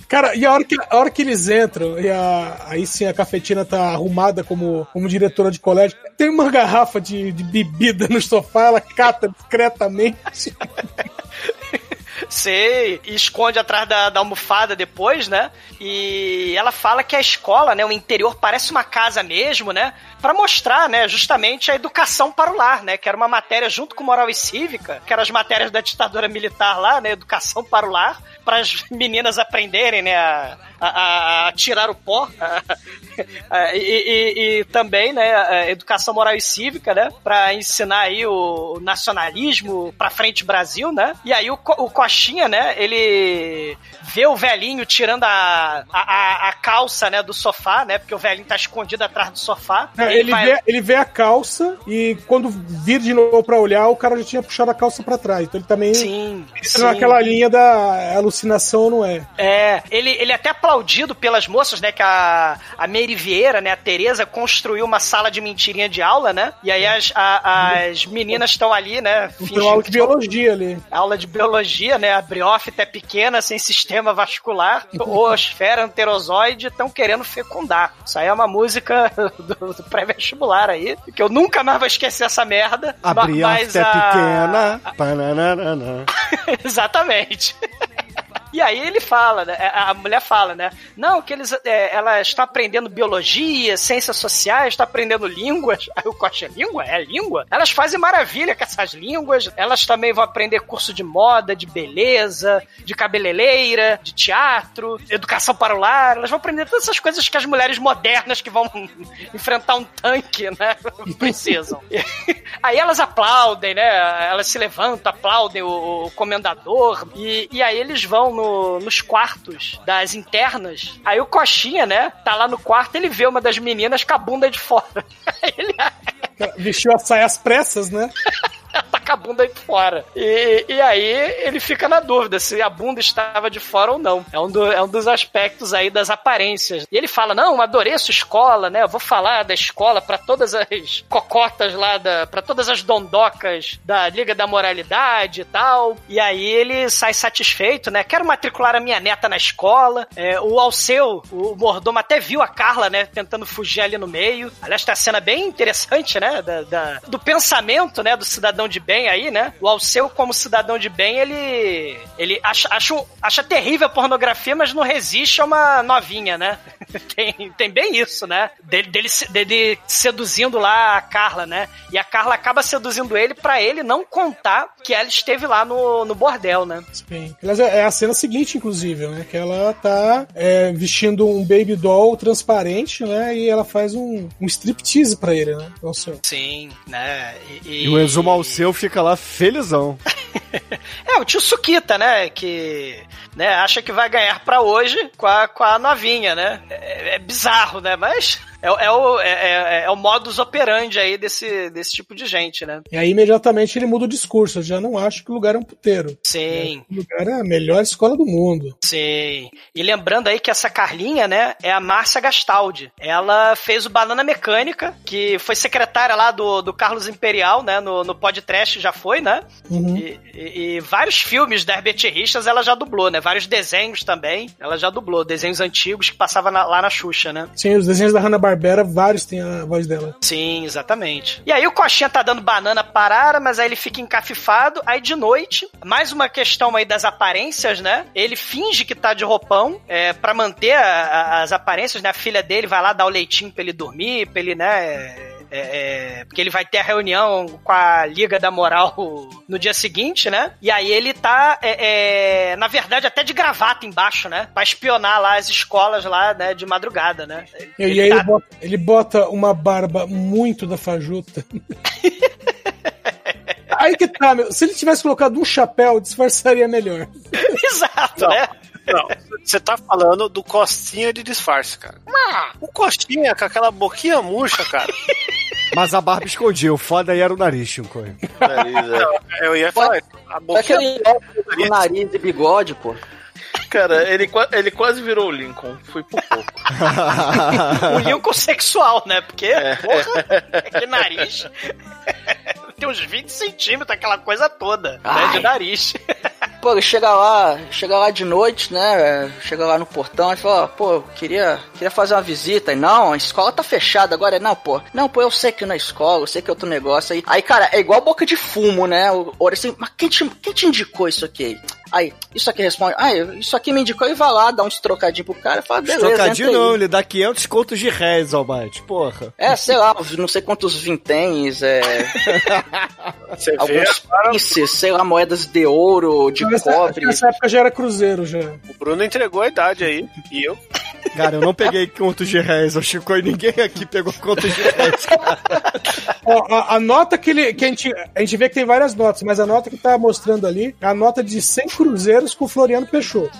Cara, e a hora que, a hora que eles entram, e a, aí sim a cafetina tá arrumada como, como diretora de colégio, tem uma garrafa de, de bebida no sofá, ela cata discretamente. *laughs* Sei, e esconde atrás da, da almofada depois, né? E ela fala que a escola, né, o interior parece uma casa mesmo, né? Para mostrar, né, justamente a educação para o lar, né? Que era uma matéria junto com moral e cívica, que eram as matérias da ditadura militar lá, né? Educação para o lar, para as *laughs* meninas aprenderem, né, a, a, a tirar o pó. *laughs* e, e, e, também, né, educação moral e cívica, né, para ensinar aí o nacionalismo para frente Brasil, né? E aí o, o Coxinha, né, ele vê o velhinho tirando a, a, a, calça, né, do sofá, né, porque o velhinho tá escondido atrás do sofá. É, ele, ele, vai... vê, ele vê a calça e quando vir de novo pra olhar, o cara já tinha puxado a calça para trás. Então ele também sim, sim. naquela linha da alucinação, não é? É, ele, ele até aplaudido pelas moças, né, que a, a Mary Vieira, né, a Tereza, construiu uma sala de mentirinha de aula, né, e aí as, a, as meninas estão ali, né, Tem aula de biologia ali. Aula de biologia, né, a briófita é pequena, sem sistema vascular, ou esfera anterozoide, estão querendo fecundar. Isso aí é uma música *laughs* do, do pré-vestibular aí, que eu nunca mais vou esquecer essa merda. A briófita é pequena. A... *laughs* Exatamente. E aí ele fala, né? A mulher fala, né? Não, que eles, é, ela está aprendendo biologia, ciências sociais, está aprendendo línguas. Aí o Coxa, língua? É língua? Elas fazem maravilha com essas línguas. Elas também vão aprender curso de moda, de beleza, de cabeleireira, de teatro, educação para o lar. Elas vão aprender todas essas coisas que as mulheres modernas que vão *laughs* enfrentar um tanque, né? *laughs* Precisam. *laughs* aí elas aplaudem, né? Elas se levantam, aplaudem o, o comendador. E, e aí eles vão no no, nos quartos das internas. Aí o Coxinha, né, tá lá no quarto, ele vê uma das meninas com a bunda de fora. *laughs* ele... Vestiu a saia às pressas, né? *laughs* *laughs* tá com a bunda de fora. E, e aí ele fica na dúvida se a bunda estava de fora ou não. É um, do, é um dos aspectos aí das aparências. E ele fala: Não, adorei a sua escola, né? Eu vou falar da escola para todas as cocotas lá, da, para todas as dondocas da Liga da Moralidade e tal. E aí ele sai satisfeito, né? Quero matricular a minha neta na escola. É, o Alceu, o mordomo, até viu a Carla, né? Tentando fugir ali no meio. Aliás, tá a cena bem interessante, né? Da, da, do pensamento, né? Do cidadão cidadão de bem aí, né? O Alceu, como cidadão de bem, ele. Ele acha, acha, acha terrível a pornografia, mas não resiste a uma novinha, né? *laughs* tem, tem bem isso, né? Dele, dele, dele seduzindo lá a Carla, né? E a Carla acaba seduzindo ele para ele não contar que ela esteve lá no, no bordel, né? Sim. É, é a cena seguinte, inclusive, né? Que ela tá é, vestindo um baby doll transparente, né? E ela faz um, um striptease pra ele, né? Alceu. Sim, né? E, e... e o Exuma Alceu fica lá felizão. *laughs* *laughs* é, o tio Sukita, né? Que né, acha que vai ganhar para hoje com a, com a novinha, né? É, é bizarro, né? Mas é, é, o, é, é, é, o modus operandi aí desse, desse tipo de gente, né? E aí imediatamente ele muda o discurso. Eu já não acho que o lugar é um puteiro. Sim. O lugar é a melhor escola do mundo. Sim. E lembrando aí que essa Carlinha, né, é a Márcia Gastaldi. Ela fez o Banana Mecânica, que foi secretária lá do, do Carlos Imperial, né? No, no podcast já foi, né? Uhum. E, e, e, vários filmes da Herbert Richards ela já dublou, né? Vários desenhos também. Ela já dublou. Desenhos antigos que passava na, lá na Xuxa, né? Sim, os desenhos da Hanna-Barbera Barbera, vários têm a voz dela. Sim, exatamente. E aí o Coxinha tá dando banana para mas aí ele fica encafifado. Aí de noite, mais uma questão aí das aparências, né? Ele finge que tá de roupão é, para manter a, a, as aparências, né? A filha dele vai lá dar o leitinho pra ele dormir, pra ele, né? É, é, porque ele vai ter a reunião com a Liga da Moral no dia seguinte, né? E aí ele tá, é, é, na verdade, até de gravata embaixo, né? Pra espionar lá as escolas lá, né, de madrugada, né? E aí ele bota, ele bota uma barba muito da fajuta. *laughs* Aí que tá, meu. Se ele tivesse colocado um chapéu, disfarçaria melhor. Exato, né? Não, você tá falando do Costinha de disfarce, cara. O Costinha com aquela boquinha murcha, cara. Mas a barba escondia, o foda aí era o nariz, Chico. Eu ia falar, a É boquinha aquele o nariz e bigode, pô. Cara, ele, ele quase virou o Lincoln. Foi por pouco. *laughs* o Lincoln sexual, né? Porque, porra, que nariz. *laughs* Tem uns 20 centímetros, aquela coisa toda, né? De nariz. Pô, ele chega lá, chega lá de noite, né? Chega lá no portão e fala, pô, queria, queria fazer uma visita. E não, a escola tá fechada agora. Não, pô, não, pô, eu sei que não é escola, eu sei que é outro negócio aí. Aí, cara, é igual boca de fumo, né? O Ori assim, mas quem te, quem te indicou isso aqui? Aí, isso aqui responde, ah, isso aqui me indicou e vai lá, dá uns trocadinhos pro cara e fala, beleza. Trocadinho entra aí. não, ele dá 500 contos de réis, Almighty, porra. É, sei lá, não sei quantos vinténs, é. *laughs* Você alguns pinces, sei lá, moedas de ouro, de Nessa, cobre. nessa época já era cruzeiro já. o Bruno entregou a idade aí. E eu? Cara, eu não peguei contos de réis, o Chico e ninguém aqui pegou contos de réis. *laughs* Ó, a, a nota que ele. Que a, gente, a gente vê que tem várias notas, mas a nota que tá mostrando ali é a nota de 100 cruzeiros com o Floriano Peixoto.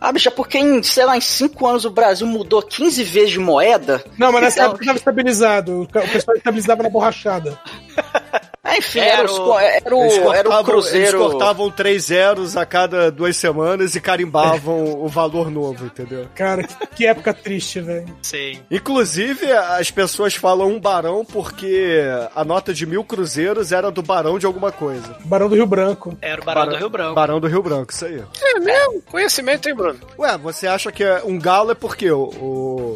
Ah, bicho, é porque em, sei lá, em 5 anos o Brasil mudou 15 vezes de moeda. Não, mas nessa Então- época tava estabilizado. O pessoal estabilizava na borrachada. *laughs* Ah, enfim, Era era, os o- era, Eles o, era o cortavam, cruzeiro. eles cortavam três zeros a cada duas semanas e carimbavam *laughs* o valor novo, entendeu? Cara, que, que época triste, velho. Sim. Inclusive, as pessoas falam um barão porque a nota de mil cruzeiros era do barão de alguma coisa. Barão do Rio Branco. Era o Barão do Rio Branco. Barão do Rio Branco, isso aí. É mesmo? Conhecimento, hein, Bruno? Ué, você acha que é- um galo é por quê, o,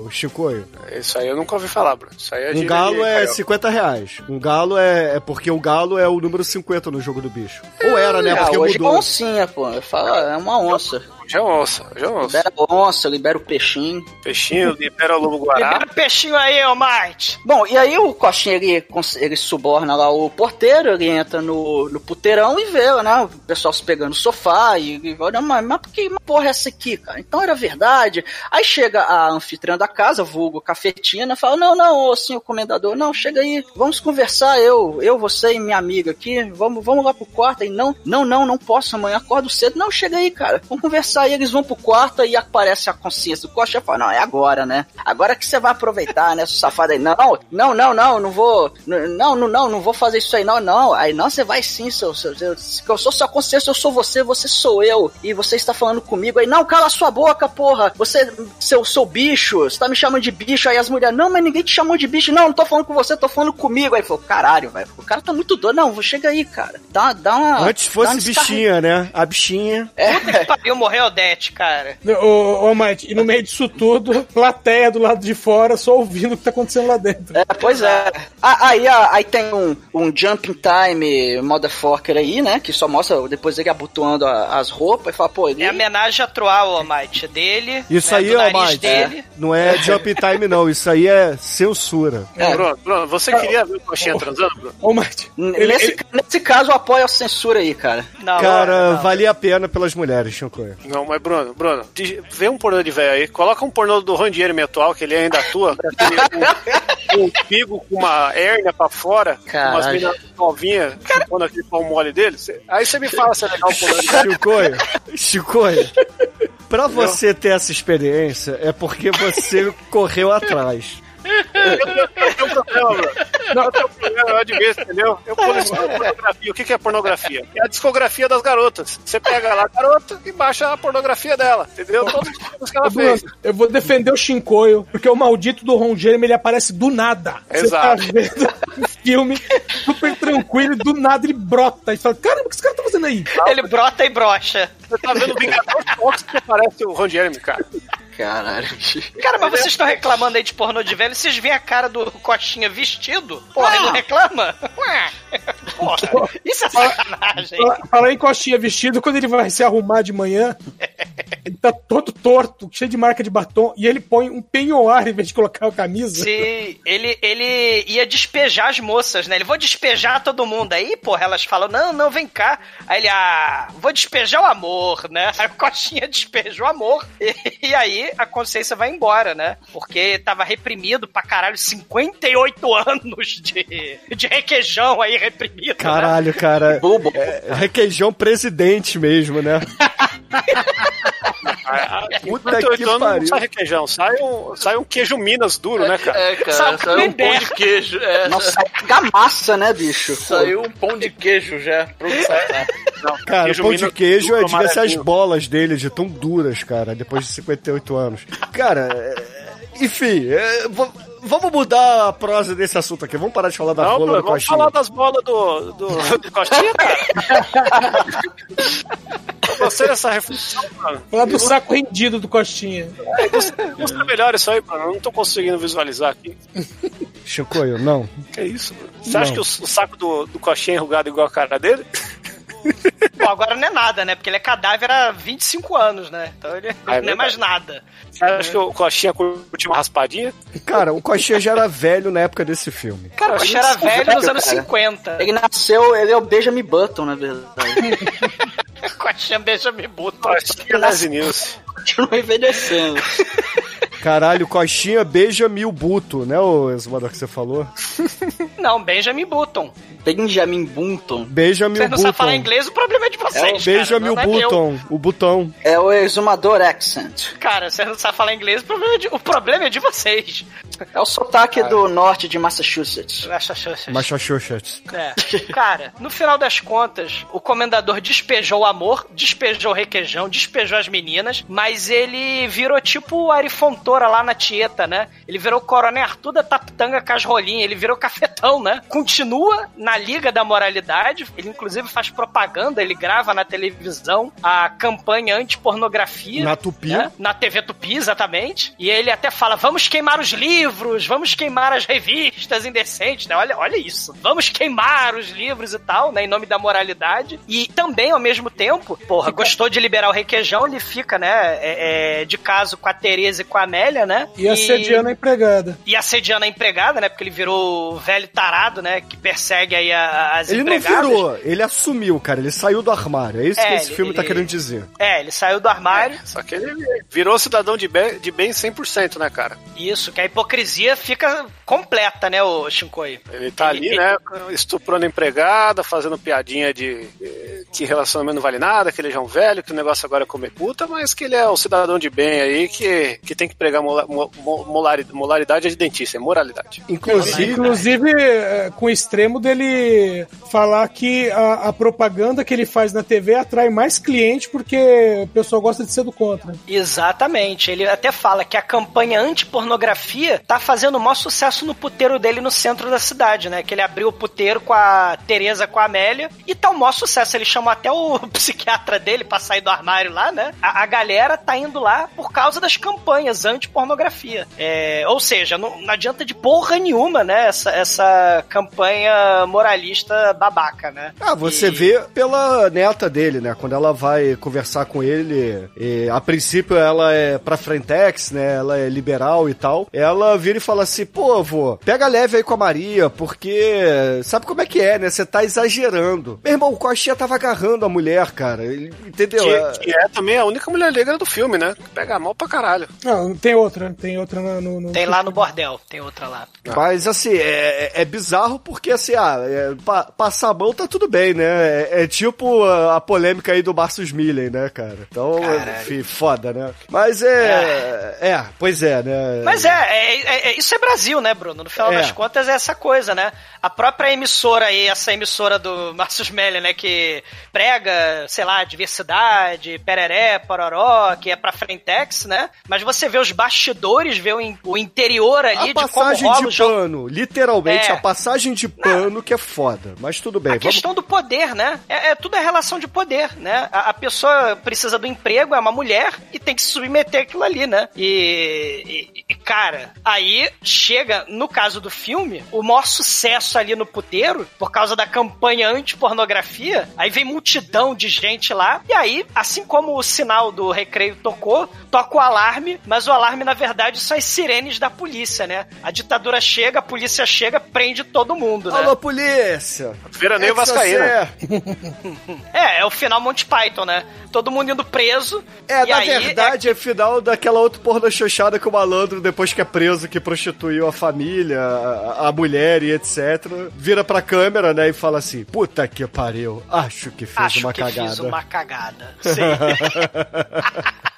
o Chicoio? Isso aí eu nunca ouvi falar, Bruno. Isso aí é Um galo é carioca. 50 reais. Um galo é, é porque o galo é o número 50 no jogo do bicho. Ou era, né? Ah, Porque hoje é mudou. oncinha, pô. Eu falo, é uma onça. Já onça, já onça. Libera a onça, libera o peixinho. Peixinho, libera o lobo guará. Libera o peixinho aí, ô Marte. Bom, e aí o Coxinha, ele, ele suborna lá o porteiro, ele entra no, no puteirão e vê, né, o pessoal se pegando no sofá e, e olha, mas, mas por que porra é essa aqui, cara? Então era verdade. Aí chega a anfitriã da casa, vulgo cafetina, fala, não, não, ô senhor comendador, não, chega aí, vamos conversar, eu, eu, você e minha amiga aqui, vamos, vamos lá pro quarto. Aí, não, não, não, não posso, amanhã acordo cedo. Não, chega aí, cara, vamos conversar. Aí eles vão pro quarto e aparece a consciência do Coxa e fala, não, é agora, né? Agora que você vai aproveitar, né, seu safado aí. Não, não, não, não, não vou, não, não, não, não vou fazer isso aí, não, não. Aí não, você vai sim, seu, seu, seu, eu sou sua consciência, eu sou você, você sou eu. E você está falando comigo aí, não, cala sua boca, porra. Você, seu, seu bicho, você tá me chamando de bicho. Aí as mulheres, não, mas ninguém te chamou de bicho. Não, não tô falando com você, tô falando comigo. Aí falou, caralho, velho, o cara tá muito doido. Não, chega aí, cara. Dá, dá uma. Antes fosse bichinha, né? A bichinha. É, Pariu, morreu o Det, cara. Ô, ô, Mike, e no meio disso tudo, plateia do lado de fora, só ouvindo o que tá acontecendo lá dentro. É, pois é. Ah, aí, ah, aí tem um, um Jumping Time Motherfucker aí, né? Que só mostra depois ele abotoando a- as roupas e fala, pô, ele. É a homenagem atual, ô Mike, dele. Isso né, aí, ó, nariz Mike, dele. não é jump time, não. Isso aí é censura. É. Bruno, Bruno, você queria ver o Coxinha transando, Bruno? Ô, Mike, nesse, ele- nesse caso, eu apoio a censura aí, cara. Não, Cara, não. valia a pena pelas mulheres, Chico. Não, mas Bruno, Bruno, vê um pornô de velho aí, coloca um pornô do Randieri atual, que ele ainda atua, *laughs* um, um figo com uma hérnia pra fora, com umas Caralho. minas novinhas, chupando aquele pau mole dele. Cê- aí você me fala se é legal o pornô de velho. Chicoio, Chicoio, pra você ter essa experiência é porque você *laughs* correu atrás. Eu tenho problema. Não, eu tenho problema, eu admito, entendeu? Eu coleciono pornografia. O que é pornografia? É a discografia das garotas. Você pega lá a garota e baixa a pornografia dela, entendeu? Todos os filmes que ela fez. eu vou defender o Shinkoio, porque o maldito do Ron Jeremy ele aparece do nada. Exato. Tá vendo um filme super tranquilo e do nada ele brota. E fala, caramba, o que esse cara tá fazendo aí? Ele brota e brocha. Você tá vendo o Vingador Fox que parece o Ron Jeremy, cara. Caralho. Cara, mas vocês estão reclamando aí de pornô de velho, vocês veem a cara do Coxinha vestido? Porra, ele não reclama? Ué. Porra, isso é sacanagem. Fala- Fala em coxinha vestido, quando ele vai se arrumar de manhã, ele tá todo torto, cheio de marca de batom, e ele põe um penhoar em vez de colocar a camisa. Sim, ele, ele ia despejar as moças, né? Ele vou despejar todo mundo. Aí, porra, elas falam, não, não, vem cá. Aí ele, ah, vou despejar o amor, né? *laughs* Aí o Coxinha despeja o amor. E, e aí a consciência vai embora, né? Porque tava reprimido pra caralho 58 anos de, de requeijão aí reprimido. né? Caralho, cara. É, requeijão presidente mesmo, né? *laughs* *laughs* Puta 58 que anos não pariu. sai requeijão, sai um, sai um queijo Minas duro, né, cara? É, cara, Sabe saiu um pão de queijo. É, Nossa, sai massa, né, bicho? saiu um pão de queijo já. Pronto, sai. Não, Cara, queijo pão de queijo é, devia ser as bolas dele, de tão duras, cara, depois de 58 anos. Cara, é, enfim, é, vamos mudar a prosa desse assunto aqui. Vamos parar de falar da Não, bola do vamos Coxinha. falar das bolas do, do, do Costinha, cara. *laughs* Eu gostei dessa reflexão, mano. Falar do saco rendido do Costinha. Ilustra melhor isso aí, mano. Eu não tô conseguindo visualizar aqui. Chicoio, não. Que isso, mano? Você acha Não. que o, o saco do, do Coxinha é enrugado igual a cara dele? Pô, agora não é nada, né? Porque ele é cadáver há 25 anos, né? Então ele Ah, é não é mais nada. Você acha que o Coxinha curte uma raspadinha? Cara, o Coxinha já era velho na época desse filme. Cara, o Coxinha era velho velho, nos anos cara. 50. Ele nasceu, ele é o Benjamin Button, na verdade. *laughs* Coxinha Benjamin Button. Coxinha Leslie Nielsen. Continua envelhecendo. Caralho, Coxinha beija mil buto, né, o Exumador que você falou? Não, Benjamin Button. Benjamin Button. Beija mil Vocês não button. sabem falar inglês, o problema é de vocês. Beija cara, mil não é meu. button, o botão. É o exumador accent. Cara, vocês não sabem falar inglês, o problema é de, o problema é de vocês. É o sotaque do norte de Massachusetts. Massachusetts. É. Cara, no final das contas, o comendador despejou o amor, despejou o requeijão, despejou as meninas, mas ele virou tipo o Ari Fontoura lá na Tieta, né? Ele virou o Coronel Arthur da Tapitanga Casrolinha, ele virou cafetão, né? Continua na Liga da Moralidade, ele inclusive faz propaganda, ele grava na televisão a campanha anti-pornografia. Na Tupi. né? Na TV Tupi, exatamente. E ele até fala: vamos queimar os livros, vamos queimar as revistas indecentes, né? Olha, olha isso. Vamos queimar os livros e tal, né? Em nome da moralidade. E também, ao mesmo tempo, porra, gostou de liberar o requeijão, ele fica, né? é- é, de caso com a Tereza e com a Amélia, né? E assediando a empregada. E assediando a empregada, né? Porque ele virou o velho tarado, né? Que persegue aí a- as Ele não empregadas. virou, ele assumiu, cara. Ele saiu do armário. É isso É, que esse ele- filme tá ele- querendo dizer. É, ele saiu do armário. Só que ele virou cidadão de bem, de bem 100%, né, cara? Isso, que a hipocrisia fica completa, né, o Shinkoi? Ele tá ali, né, estuprando a empregada, fazendo piadinha de que relacionamento não vale nada, que ele já é um velho, que o negócio agora é comer puta, mas que ele é o cidadão de bem aí que, que tem que pregar mola, mo- mo- molari- molaridade é de dentista, é moralidade. Inclusive, Inclusive, é, com o extremo dele falar que a, a propaganda que ele faz na TV atrai mais cliente porque o pessoal gosta de ser do contra. Exatamente. Ele até fala que a campanha anti-pornografia tá fazendo o maior sucesso no puteiro dele no centro da cidade, né? Que ele abriu o puteiro com a Tereza, com a Amélia, e tá o maior sucesso. Ele chamou até o *laughs* psiquiatra dele pra sair do armário lá, né? A, a galera tá indo lá por causa das campanhas anti-pornografia. É, ou seja, não, não adianta de porra nenhuma, né? Essa, essa campanha moralista babaca, né? Ah, você E- vê pela neta dele, né? Quando ela vai conversar com ele, e, a princípio ela é pra Frentex, né? Ela é liberal e tal. Ela vira e fala assim: pô, avô, pega leve aí com a Maria, porque sabe como é que é, né? Você tá exagerando. Meu irmão, o Coxinha tava agarrando a mulher, cara. ele- Entendeu? É- Que, que é também a única mulher negra do filme, né? Que pega mal pra caralho. Não, tem outra, tem outra no. no- Tem lá no bordel, tem outra lá. Mas assim, é, é bizarro porque assim, ah, é, pa- passar a mão tá tudo bem, né? É, é tipo a, a polêmica aí do Marcus Millen, né, cara? Então, enfim, foda, né? Mas é. É, pois é, né? Mas é, é- é- é- isso é Brasil, né, Bruno? No final É. das contas é essa coisa, né? A própria emissora aí, essa emissora do *laughs* Márcio Smelly, né, que prega, sei lá, diversidade, pereré, pororó, que é pra Frentex, né? Mas você vê os bastidores, vê o, in- o interior ali A de como rola de o jogo. pano, literalmente, É. a passagem de pano que é foda. Mas tudo bem, A vamos. questão do poder, né? É, é tudo é relação de poder, né? A, a pessoa precisa do emprego, é uma mulher e tem que se submeter àquilo ali, né? E, e- e, cara, aí chega, no caso do filme, o maior sucesso ali no puteiro, por causa da campanha anti-pornografia, aí vem multidão de gente lá. E aí, assim como o sinal do recreio tocou, toca o alarme, mas o alarme, na verdade, são as sirenes da polícia, né? A ditadura chega, a polícia chega, prende todo mundo, né? Alô, polícia! Veraneio Vascaína. É, *laughs* é o final Monty Python, né? Todo mundo indo preso. É, na aí, verdade, é... final daquela outra porra xoxada que o malandro, depois que é preso, que prostituiu a família, a, a mulher e etc., vira pra câmera, né, e fala assim, puta que pariu, acho que fiz Acho uma que cagada. fiz uma cagada. *laughs* Sim. *laughs*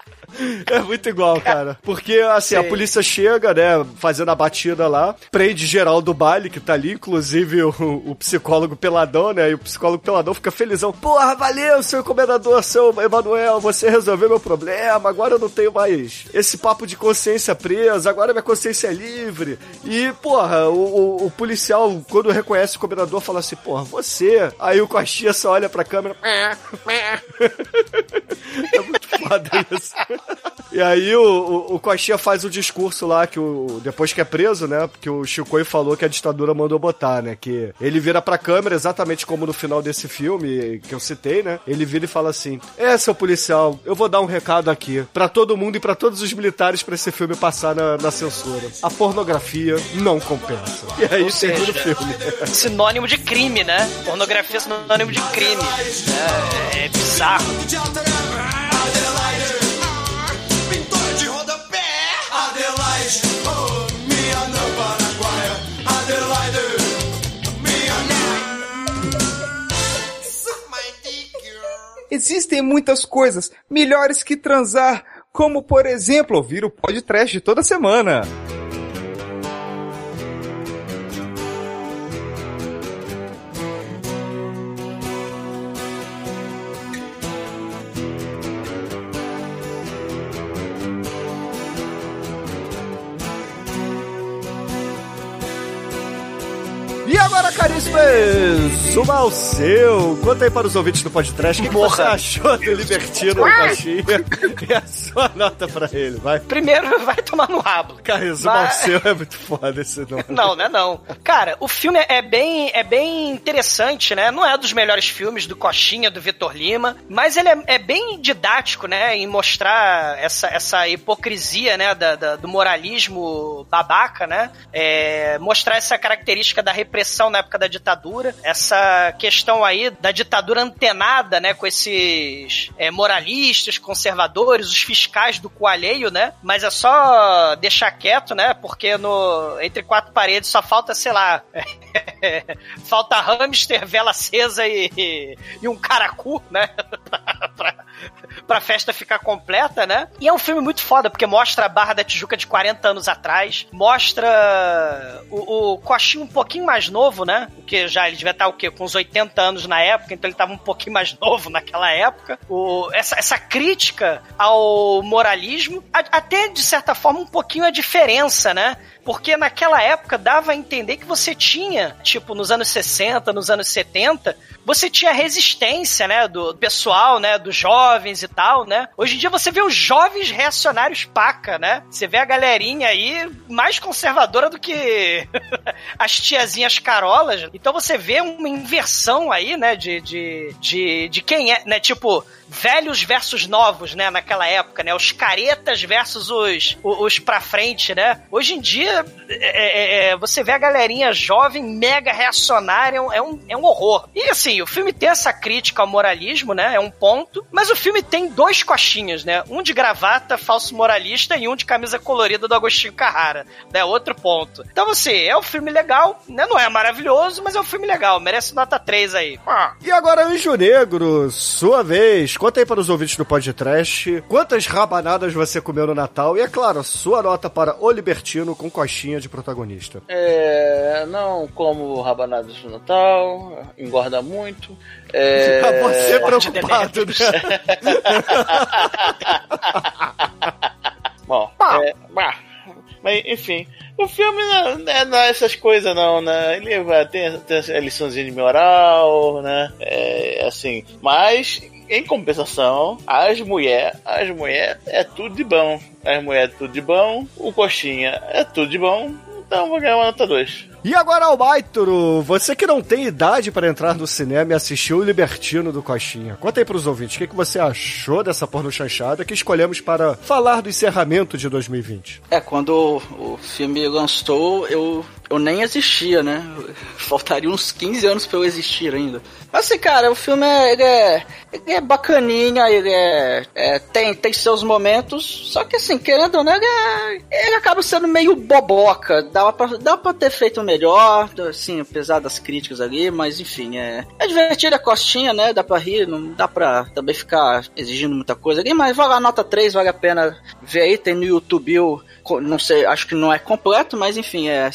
É muito igual, cara. Porque, assim, a Sim. polícia chega, né, fazendo a batida lá, prende geral do baile que tá ali, inclusive o, o psicólogo peladão, né, e o psicólogo peladão fica felizão. Porra, valeu, seu encomendador, seu Emanuel, você resolveu meu problema, agora eu não tenho mais esse papo de consciência presa, agora minha consciência é livre. E, porra, o, o- o policial, quando reconhece o encomendador, fala assim, porra, você. Aí o Coxinha só olha pra câmera. *laughs* É muito foda isso. E aí o, o, o Coxinha faz o discurso lá, que o, depois que é preso, né? Porque o Chicoio falou que a ditadura mandou botar, né? Que ele vira pra câmera, exatamente como no final desse filme que eu citei, né? Ele vira e fala assim: É, seu policial, eu vou dar um recado aqui pra todo mundo e pra todos os militares pra esse filme passar na, na censura. A pornografia não compensa. E aí Ou termina o seja, filme. Sinônimo de crime, né? Pornografia é sinônimo de crime. É, é bizarro. Existem muitas coisas melhores que transar, como por exemplo ouvir o podcast toda semana. Suma ao seu. Conta aí para os ouvintes do podcast o que, você achou do Libertino do Coxinha *laughs* e a sua nota pra ele, vai. Primeiro, *laughs* vai tomar no rabo. Cara, suma ao Mas- seu é muito foda esse nome. Não, né, não. Cara, o filme é bem, é bem interessante, né? Não é dos melhores filmes do Coxinha, do Vitor Lima, mas ele é, é bem didático, né? Em mostrar essa, essa hipocrisia, né? Da, da- do moralismo babaca, né? É, mostrar essa característica da repressão na época da ditadura, essa questão aí da ditadura antenada, né? Com esses é, moralistas, conservadores, os fiscais do cu alheio, né? Mas é só deixar quieto, né? Porque no entre quatro paredes só falta, sei lá, *laughs* falta hamster, vela acesa e, e um caracu, né? *laughs* pra, pra festa ficar completa, né? E é um filme muito foda, porque mostra a Barra da Tijuca de 40 anos atrás, mostra o, o Coxinha um pouquinho mais novo, né? Porque já ele devia estar o quê? Com uns 80 anos na época, então ele estava um pouquinho mais novo naquela época. O, essa, essa crítica ao moralismo, a- até de certa forma um pouquinho a diferença, né? Porque naquela época dava a entender que você tinha, tipo, nos anos 60, nos anos 70, você tinha resistência, né, do pessoal, né, dos jovens e tal, né? Hoje em dia você vê os jovens reacionários paca, né? Você vê a galerinha aí mais conservadora do que *laughs* as tiazinhas carolas. Então você vê uma inversão aí, né, de, de, de, de quem é, né, tipo, velhos versus novos, né, naquela época, né? Os caretas versus os, os, os pra frente, né? Hoje em dia, é, é, é, você vê a galerinha jovem, mega reacionária, é um- é um, é um horror. E assim, o filme tem essa crítica ao moralismo, né? É um ponto. Mas o filme tem dois coxinhas, né? Um de gravata, falso moralista, e um de camisa colorida do Agostinho Carrara, né? Outro ponto. Então, você, é um filme legal, né? Não é maravilhoso, mas é um filme legal. Merece nota 3 aí. Ah. E agora, Anjo Negro, sua vez. Conta aí para os ouvintes do podcast quantas rabanadas você comeu no Natal e, é claro, sua nota para O Libertino com coxinha de protagonista. É, não como rabanadas no Natal, engorda muito. É... Você preocupado, né? *laughs* Bom, é, bah, mas enfim, o filme não, é, não é essas coisas não, né? Ele vai ter, tem a liçãozinha de moral, né? É, assim, mas em compensação, as mulheres, as mulheres é tudo de bom. As mulheres é tudo de bom, o coxinha é tudo de bom. Então vou ganhar uma nota 2. E agora, Albaitoro, você que não tem idade para entrar no cinema e assistir o Libertino do Coxinha, conta aí pros ouvintes, o que, que você achou dessa porno chanchada que escolhemos para falar do encerramento de 2020? É, quando o, o filme lançou, eu, eu nem existia, né? Faltaria uns 15 anos pra eu existir ainda. Assim, cara, o filme é, ele é, ele é bacaninha, ele é, é, tem, tem seus momentos, só que assim, querendo ou não, ele, é- ele acaba sendo meio boboca. Dava pra, dava pra ter feito melhor, assim, apesar das críticas ali, mas enfim, é, é divertido a costinha, né? Dá pra rir, não dá pra também ficar exigindo muita coisa ali, mas vai lá, nota 3, vale a pena ver aí, tem no YouTube o não sei, acho que não é completo, mas enfim, é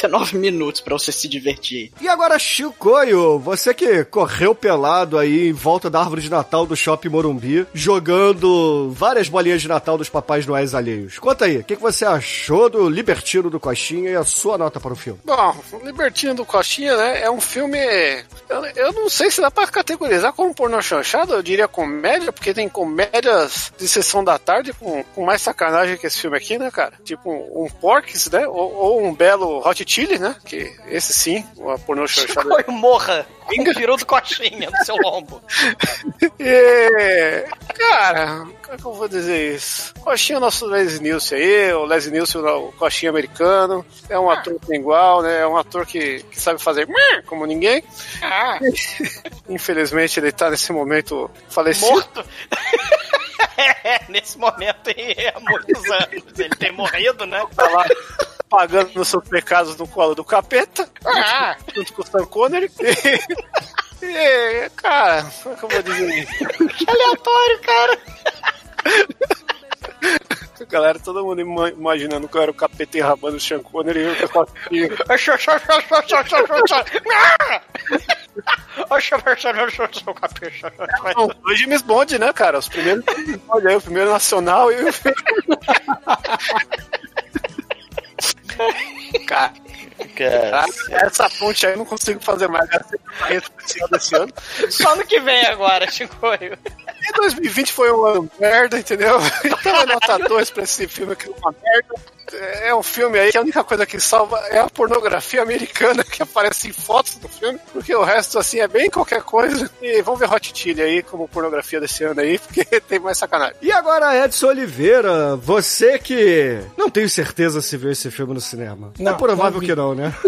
69 minutos pra você se divertir. E agora, Chicoio, você que correu pelado aí em volta da árvore de Natal do Shopping Morumbi, jogando várias bolinhas de Natal dos Papais Noéis alheios. Conta aí, o que, que você achou do Libertino do Coxinha e a sua nota para o filme? Bom, o Libertino do Coxinha, né, é um filme... Eu, eu não sei se dá pra categorizar como pornô chanchado, eu diria comédia, porque tem comédias de sessão da tarde com, com mais sacanagem que esse filme aqui, né, cara? Tipo um, um Porks, né, ou, ou um belo Hot Chili, né, que esse sim, uma pornô chanchada. *laughs* Chicoio, morra o peru do Coxinha no seu lombo. E, *laughs* cara, como é que eu vou dizer isso? Coxinha é o nosso Leslie Nielsen aí, o Leslie Nielsen, o Coxinha americano. É um ator que tem igual, né? É um ator que, que sabe fazer como ninguém. *laughs* Infelizmente ele tá nesse momento falecido. Morto. É, nesse momento aí, há muitos anos. Ele tem morrido, né? Tá lá pagando os seus pecados no colo do capeta. Ah. Junto com o Sam Connery. E, e, cara, como é que eu vou dizer isso? Que aleatório, cara. Galera, todo mundo ima- imaginando que eu era o capeta enrabando o Sean Connery e eu com a Não, dois James Bond, né, cara? Os primeiros James Bond aí, o primeiro nacional e o *laughs* Cara, *laughs* essa ponte aí eu não consigo fazer mais. Gastei 40 especial desse ano. Só no que vem agora, *laughs* Chicoio. E 2020 foi um ano merda, entendeu? Então é nota 2 pra esse filme que é uma merda. É um filme aí que a única coisa que salva é a pornografia americana que aparece em fotos do filme, porque o resto, assim, é bem qualquer coisa. E vamos ver Hot Chili aí como pornografia desse ano aí, *laughs* porque tem mais sacanagem. E agora, Edson Oliveira, você que não tenho certeza se viu esse filme no cinema. Não, é provável não que não, né? *laughs*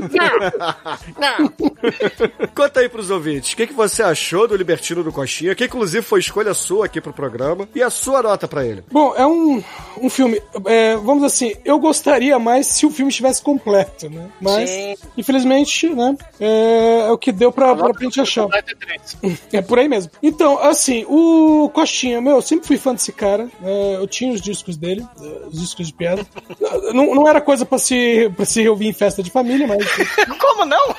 Conta aí pros ouvintes, o que, que você achou do Libertino do Coxinha, que inclusive foi escolha sua aqui pro programa, e a sua nota pra ele. Bom, é um, um filme. é, vamos assim, eu gostaria mais se o filme estivesse completo, né? Mas, Sim. infelizmente, né? É, é o que deu pra, pra gente achar. *laughs* É por aí mesmo. Então, assim, o Coxinha, meu, eu sempre fui fã desse cara. é, eu tinha os discos dele, é, os discos de piada. Não, não era coisa pra se, pra se ouvir em festa de família, mas. *laughs* Como não?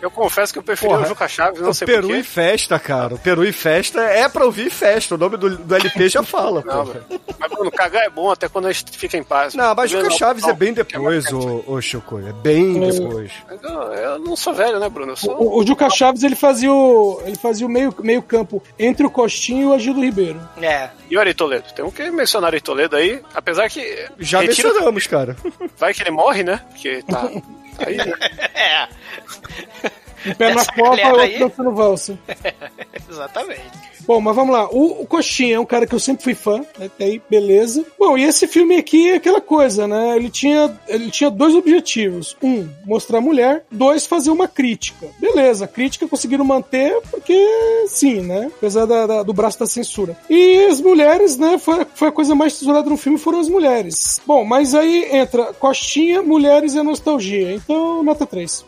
Eu confesso que eu preferi Porra, o Juca Chaves, não o sei Peru e Festa, cara. O Peru e Festa é pra ouvir festa. O nome do, do LP já fala, Não, pô. velho. Mas, Bruno, cagar é bom até quando a gente fica em paz. Não, mas o Não, Chaves não, é bem depois, ô, ô. É bem É. depois. Eu, eu não sou velho, né, Bruno? Eu sou... O, o Juca Chaves ele fazia o, ele fazia o meio, meio campo entre o Costinho e o Agildo Ribeiro. É. E o Ari Toledo? Tem que mencionar o Ari Toledo aí, apesar que. Já mencionamos, cara. Vai que ele morre, né? Porque tá. *laughs* Aí, né? *laughs* É. Um pé na copa e outro dançando valsa. Exatamente. Bom, mas vamos lá. O, o Coxinha é um cara que eu sempre fui fã, né? Até aí, beleza. Bom, e esse filme aqui é aquela coisa, né? Ele tinha, ele tinha dois objetivos. Um, mostrar a mulher. Dois, fazer uma crítica. Beleza, a crítica conseguiram manter porque sim, né? Apesar da- da- do braço da censura. E as mulheres, né? Foi, foi a coisa mais tesourada no filme, foram as mulheres. Bom, mas aí entra Coxinha, mulheres e a nostalgia. Então, nota 3.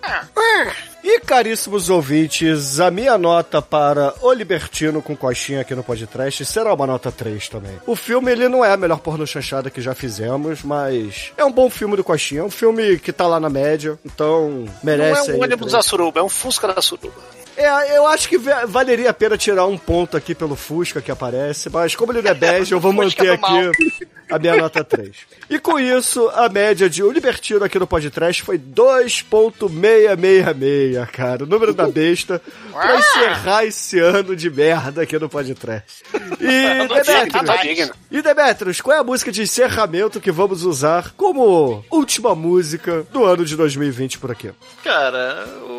E caríssimos ouvintes, a minha nota para O Libertino com Coxinha aqui no podcast será uma nota 3 também. O filme, ele não é a melhor porno chanchada que já fizemos, mas é um bom filme do Coxinha. É um filme que tá lá na média, então Não merece é aí um ônibus da suruba, é um Fusca da suruba. É, eu acho que va- valeria a pena tirar um ponto aqui pelo Fusca que aparece, mas como ele não é *laughs* bege, eu vou manter aqui a minha nota 3. E com isso, a média de O Libertino aqui no podcast foi 2.666, cara. O número da besta pra encerrar esse ano de merda aqui no podcast. E, *laughs* Demetrius, e Demetrius, qual é a música de encerramento que vamos usar como última música do ano de 2020 por aqui? Cara, o...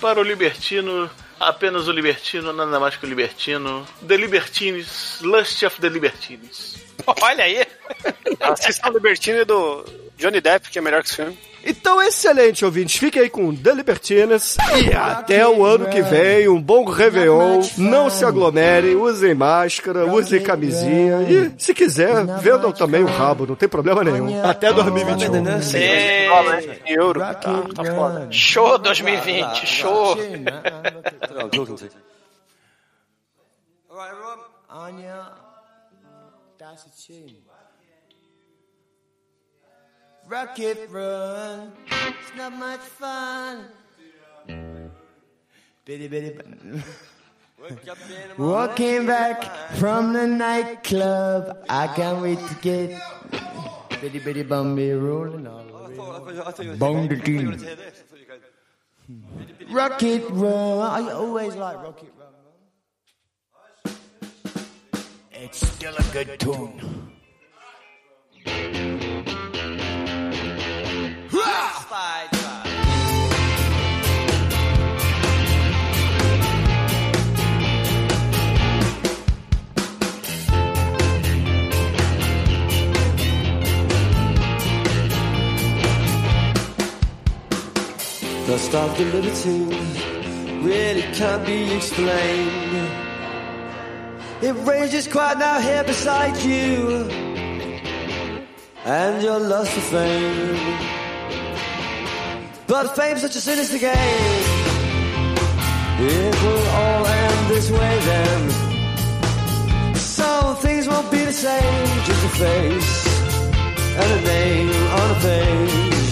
para o Libertino, apenas o Libertino, nada mais que o Libertino. The Libertines, Lust of the Libertines. Olha aí. Assistam o Libertino do Johnny Depp, que é melhor que esse filme. Então, excelente, ouvintes. Fiquem aí com The Libertines. E até o ano que vem, um bom Réveillon. Não se aglomerem, usem máscara, usem camisinha. E, se quiser, vendam também o rabo, não tem problema nenhum. Até 2021. Sim. Euro. Tá, tá foda. Show 2020, show. Anya, that's a. Rocket run, it's not much fun. Bitty bitty. Bum. Walking back from the nightclub, I can't wait to get bitty bitty bumby rolling all Bone the king. Rocket run, I always like rocket run. It's still a good tune. The stuff the really can't be explained. It rages quite now here beside you, and your lust for fame. But fame's such a sinister game. It will all end this way then. So things won't be the same. Just a face and a name on a page.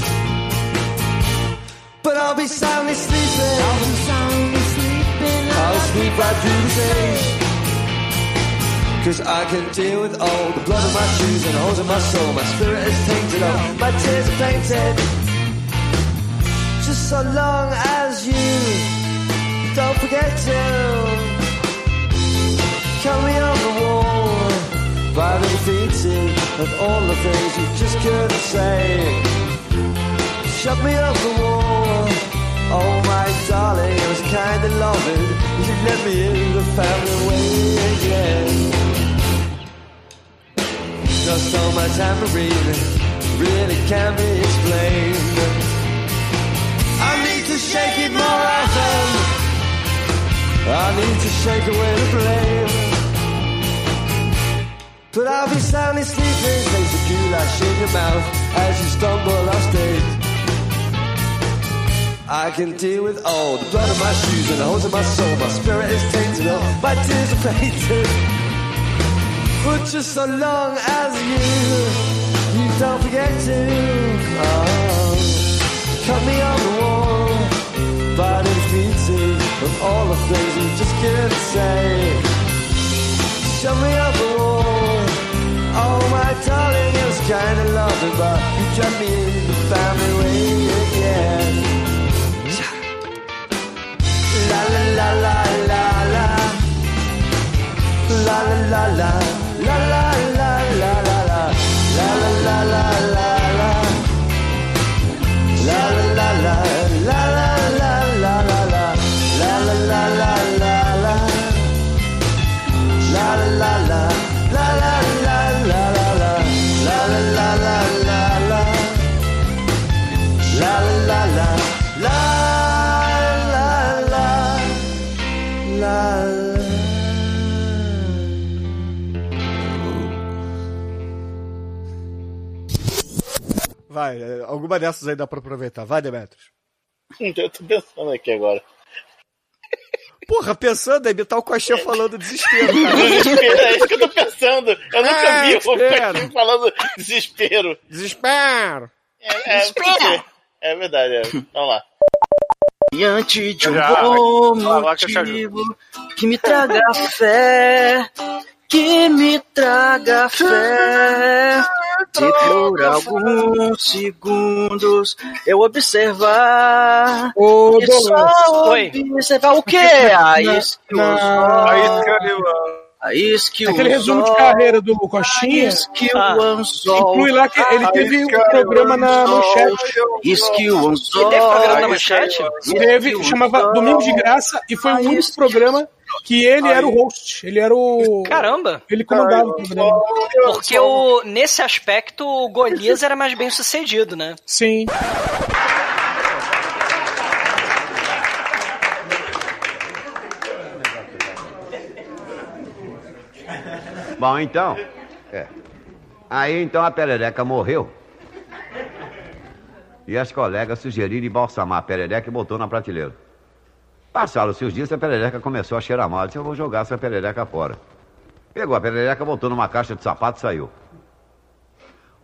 But I'll be soundly sleeping. I'll be soundly sleeping. I'll sleep right through the day. Cause I can deal with all the blood on my shoes and holes in my soul. My spirit is tainted, oh, my tears are painted. So long as you don't forget to me on the wall by the defeated of all the things you just couldn't say. Shut me up the wall. Oh my darling, it was kinda loving. You let me in the family way again. Just on my tambourine really can't be explained. I need to shake it more often. I need to shake away the blame. But I'll be soundly sleeping, taste the goulash in your mouth as you stumble off stage. I can deal with all the blood of my shoes and the holes in my soul. My spirit is tainted, oh, my tears are painted. But just so long as you, you don't forget to, oh, cut me on the wall, by the defeated of all the things you just couldn't say. Shut me up the wall. Oh my darling, it was kinda lovely, but you dropped me in the family way again. La la la la. La la la la. La la la la Vai, é, alguma dessas aí dá pra aproveitar. Vai, Demetrius. Eu tô pensando aqui agora. Porra, pensando em imitar o Coxinha falando desespero, *laughs* cara. Desespero, é isso que eu tô pensando. Eu nunca É, vi o. Coquinho falando desespero. Desespero. É, é, porque- é verdade, é. Vamos lá. Diante de um Já, bom motivo que me traga fé, que me traga fé. Se por alguns segundos eu observar, Ô, e só Oi. observar o que? *laughs* A os na- olhos, a isque Aquele resumo de carreira do Coxinha Ah. o anzol, inclui lá que ele teve um programa na manchete. isque o anzol. E teve programa na manchete? Teve, chamava Domingo de Graça e foi o único programa que ele era o host. Ele era o. Caramba! Ele comandava o programa. Porque o, nesse aspecto o Golias era mais bem sucedido, né? Sim. Bom, então. É. Aí então a perereca morreu. E as colegas sugeriram embalsamar a perereca e botou na prateleira. Passaram-se os dias a perereca começou a cheirar mal. Disse, eu vou jogar essa perereca fora. Pegou a perereca, botou numa caixa de sapato e saiu.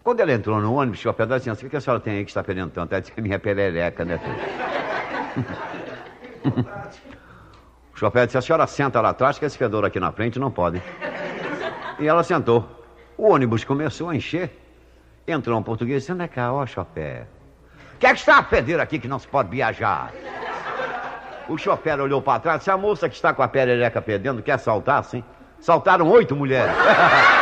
Quando ela entrou no ônibus, o pedal disse assim, o que a senhora tem aí que está perdendo tanto? Ela disse, é minha perereca, né, filho? *laughs* o chofé disse, a senhora senta lá atrás, que esse fedor aqui na frente não pode. E ela sentou. O ônibus começou a encher. Entrou um português disse, anda cá, ó, chofé. O que é que está a feder aqui que não se pode viajar? O chofer olhou para trás, disse, a moça que está com a perereca perdendo quer saltar, sim? Saltaram oito mulheres. *laughs*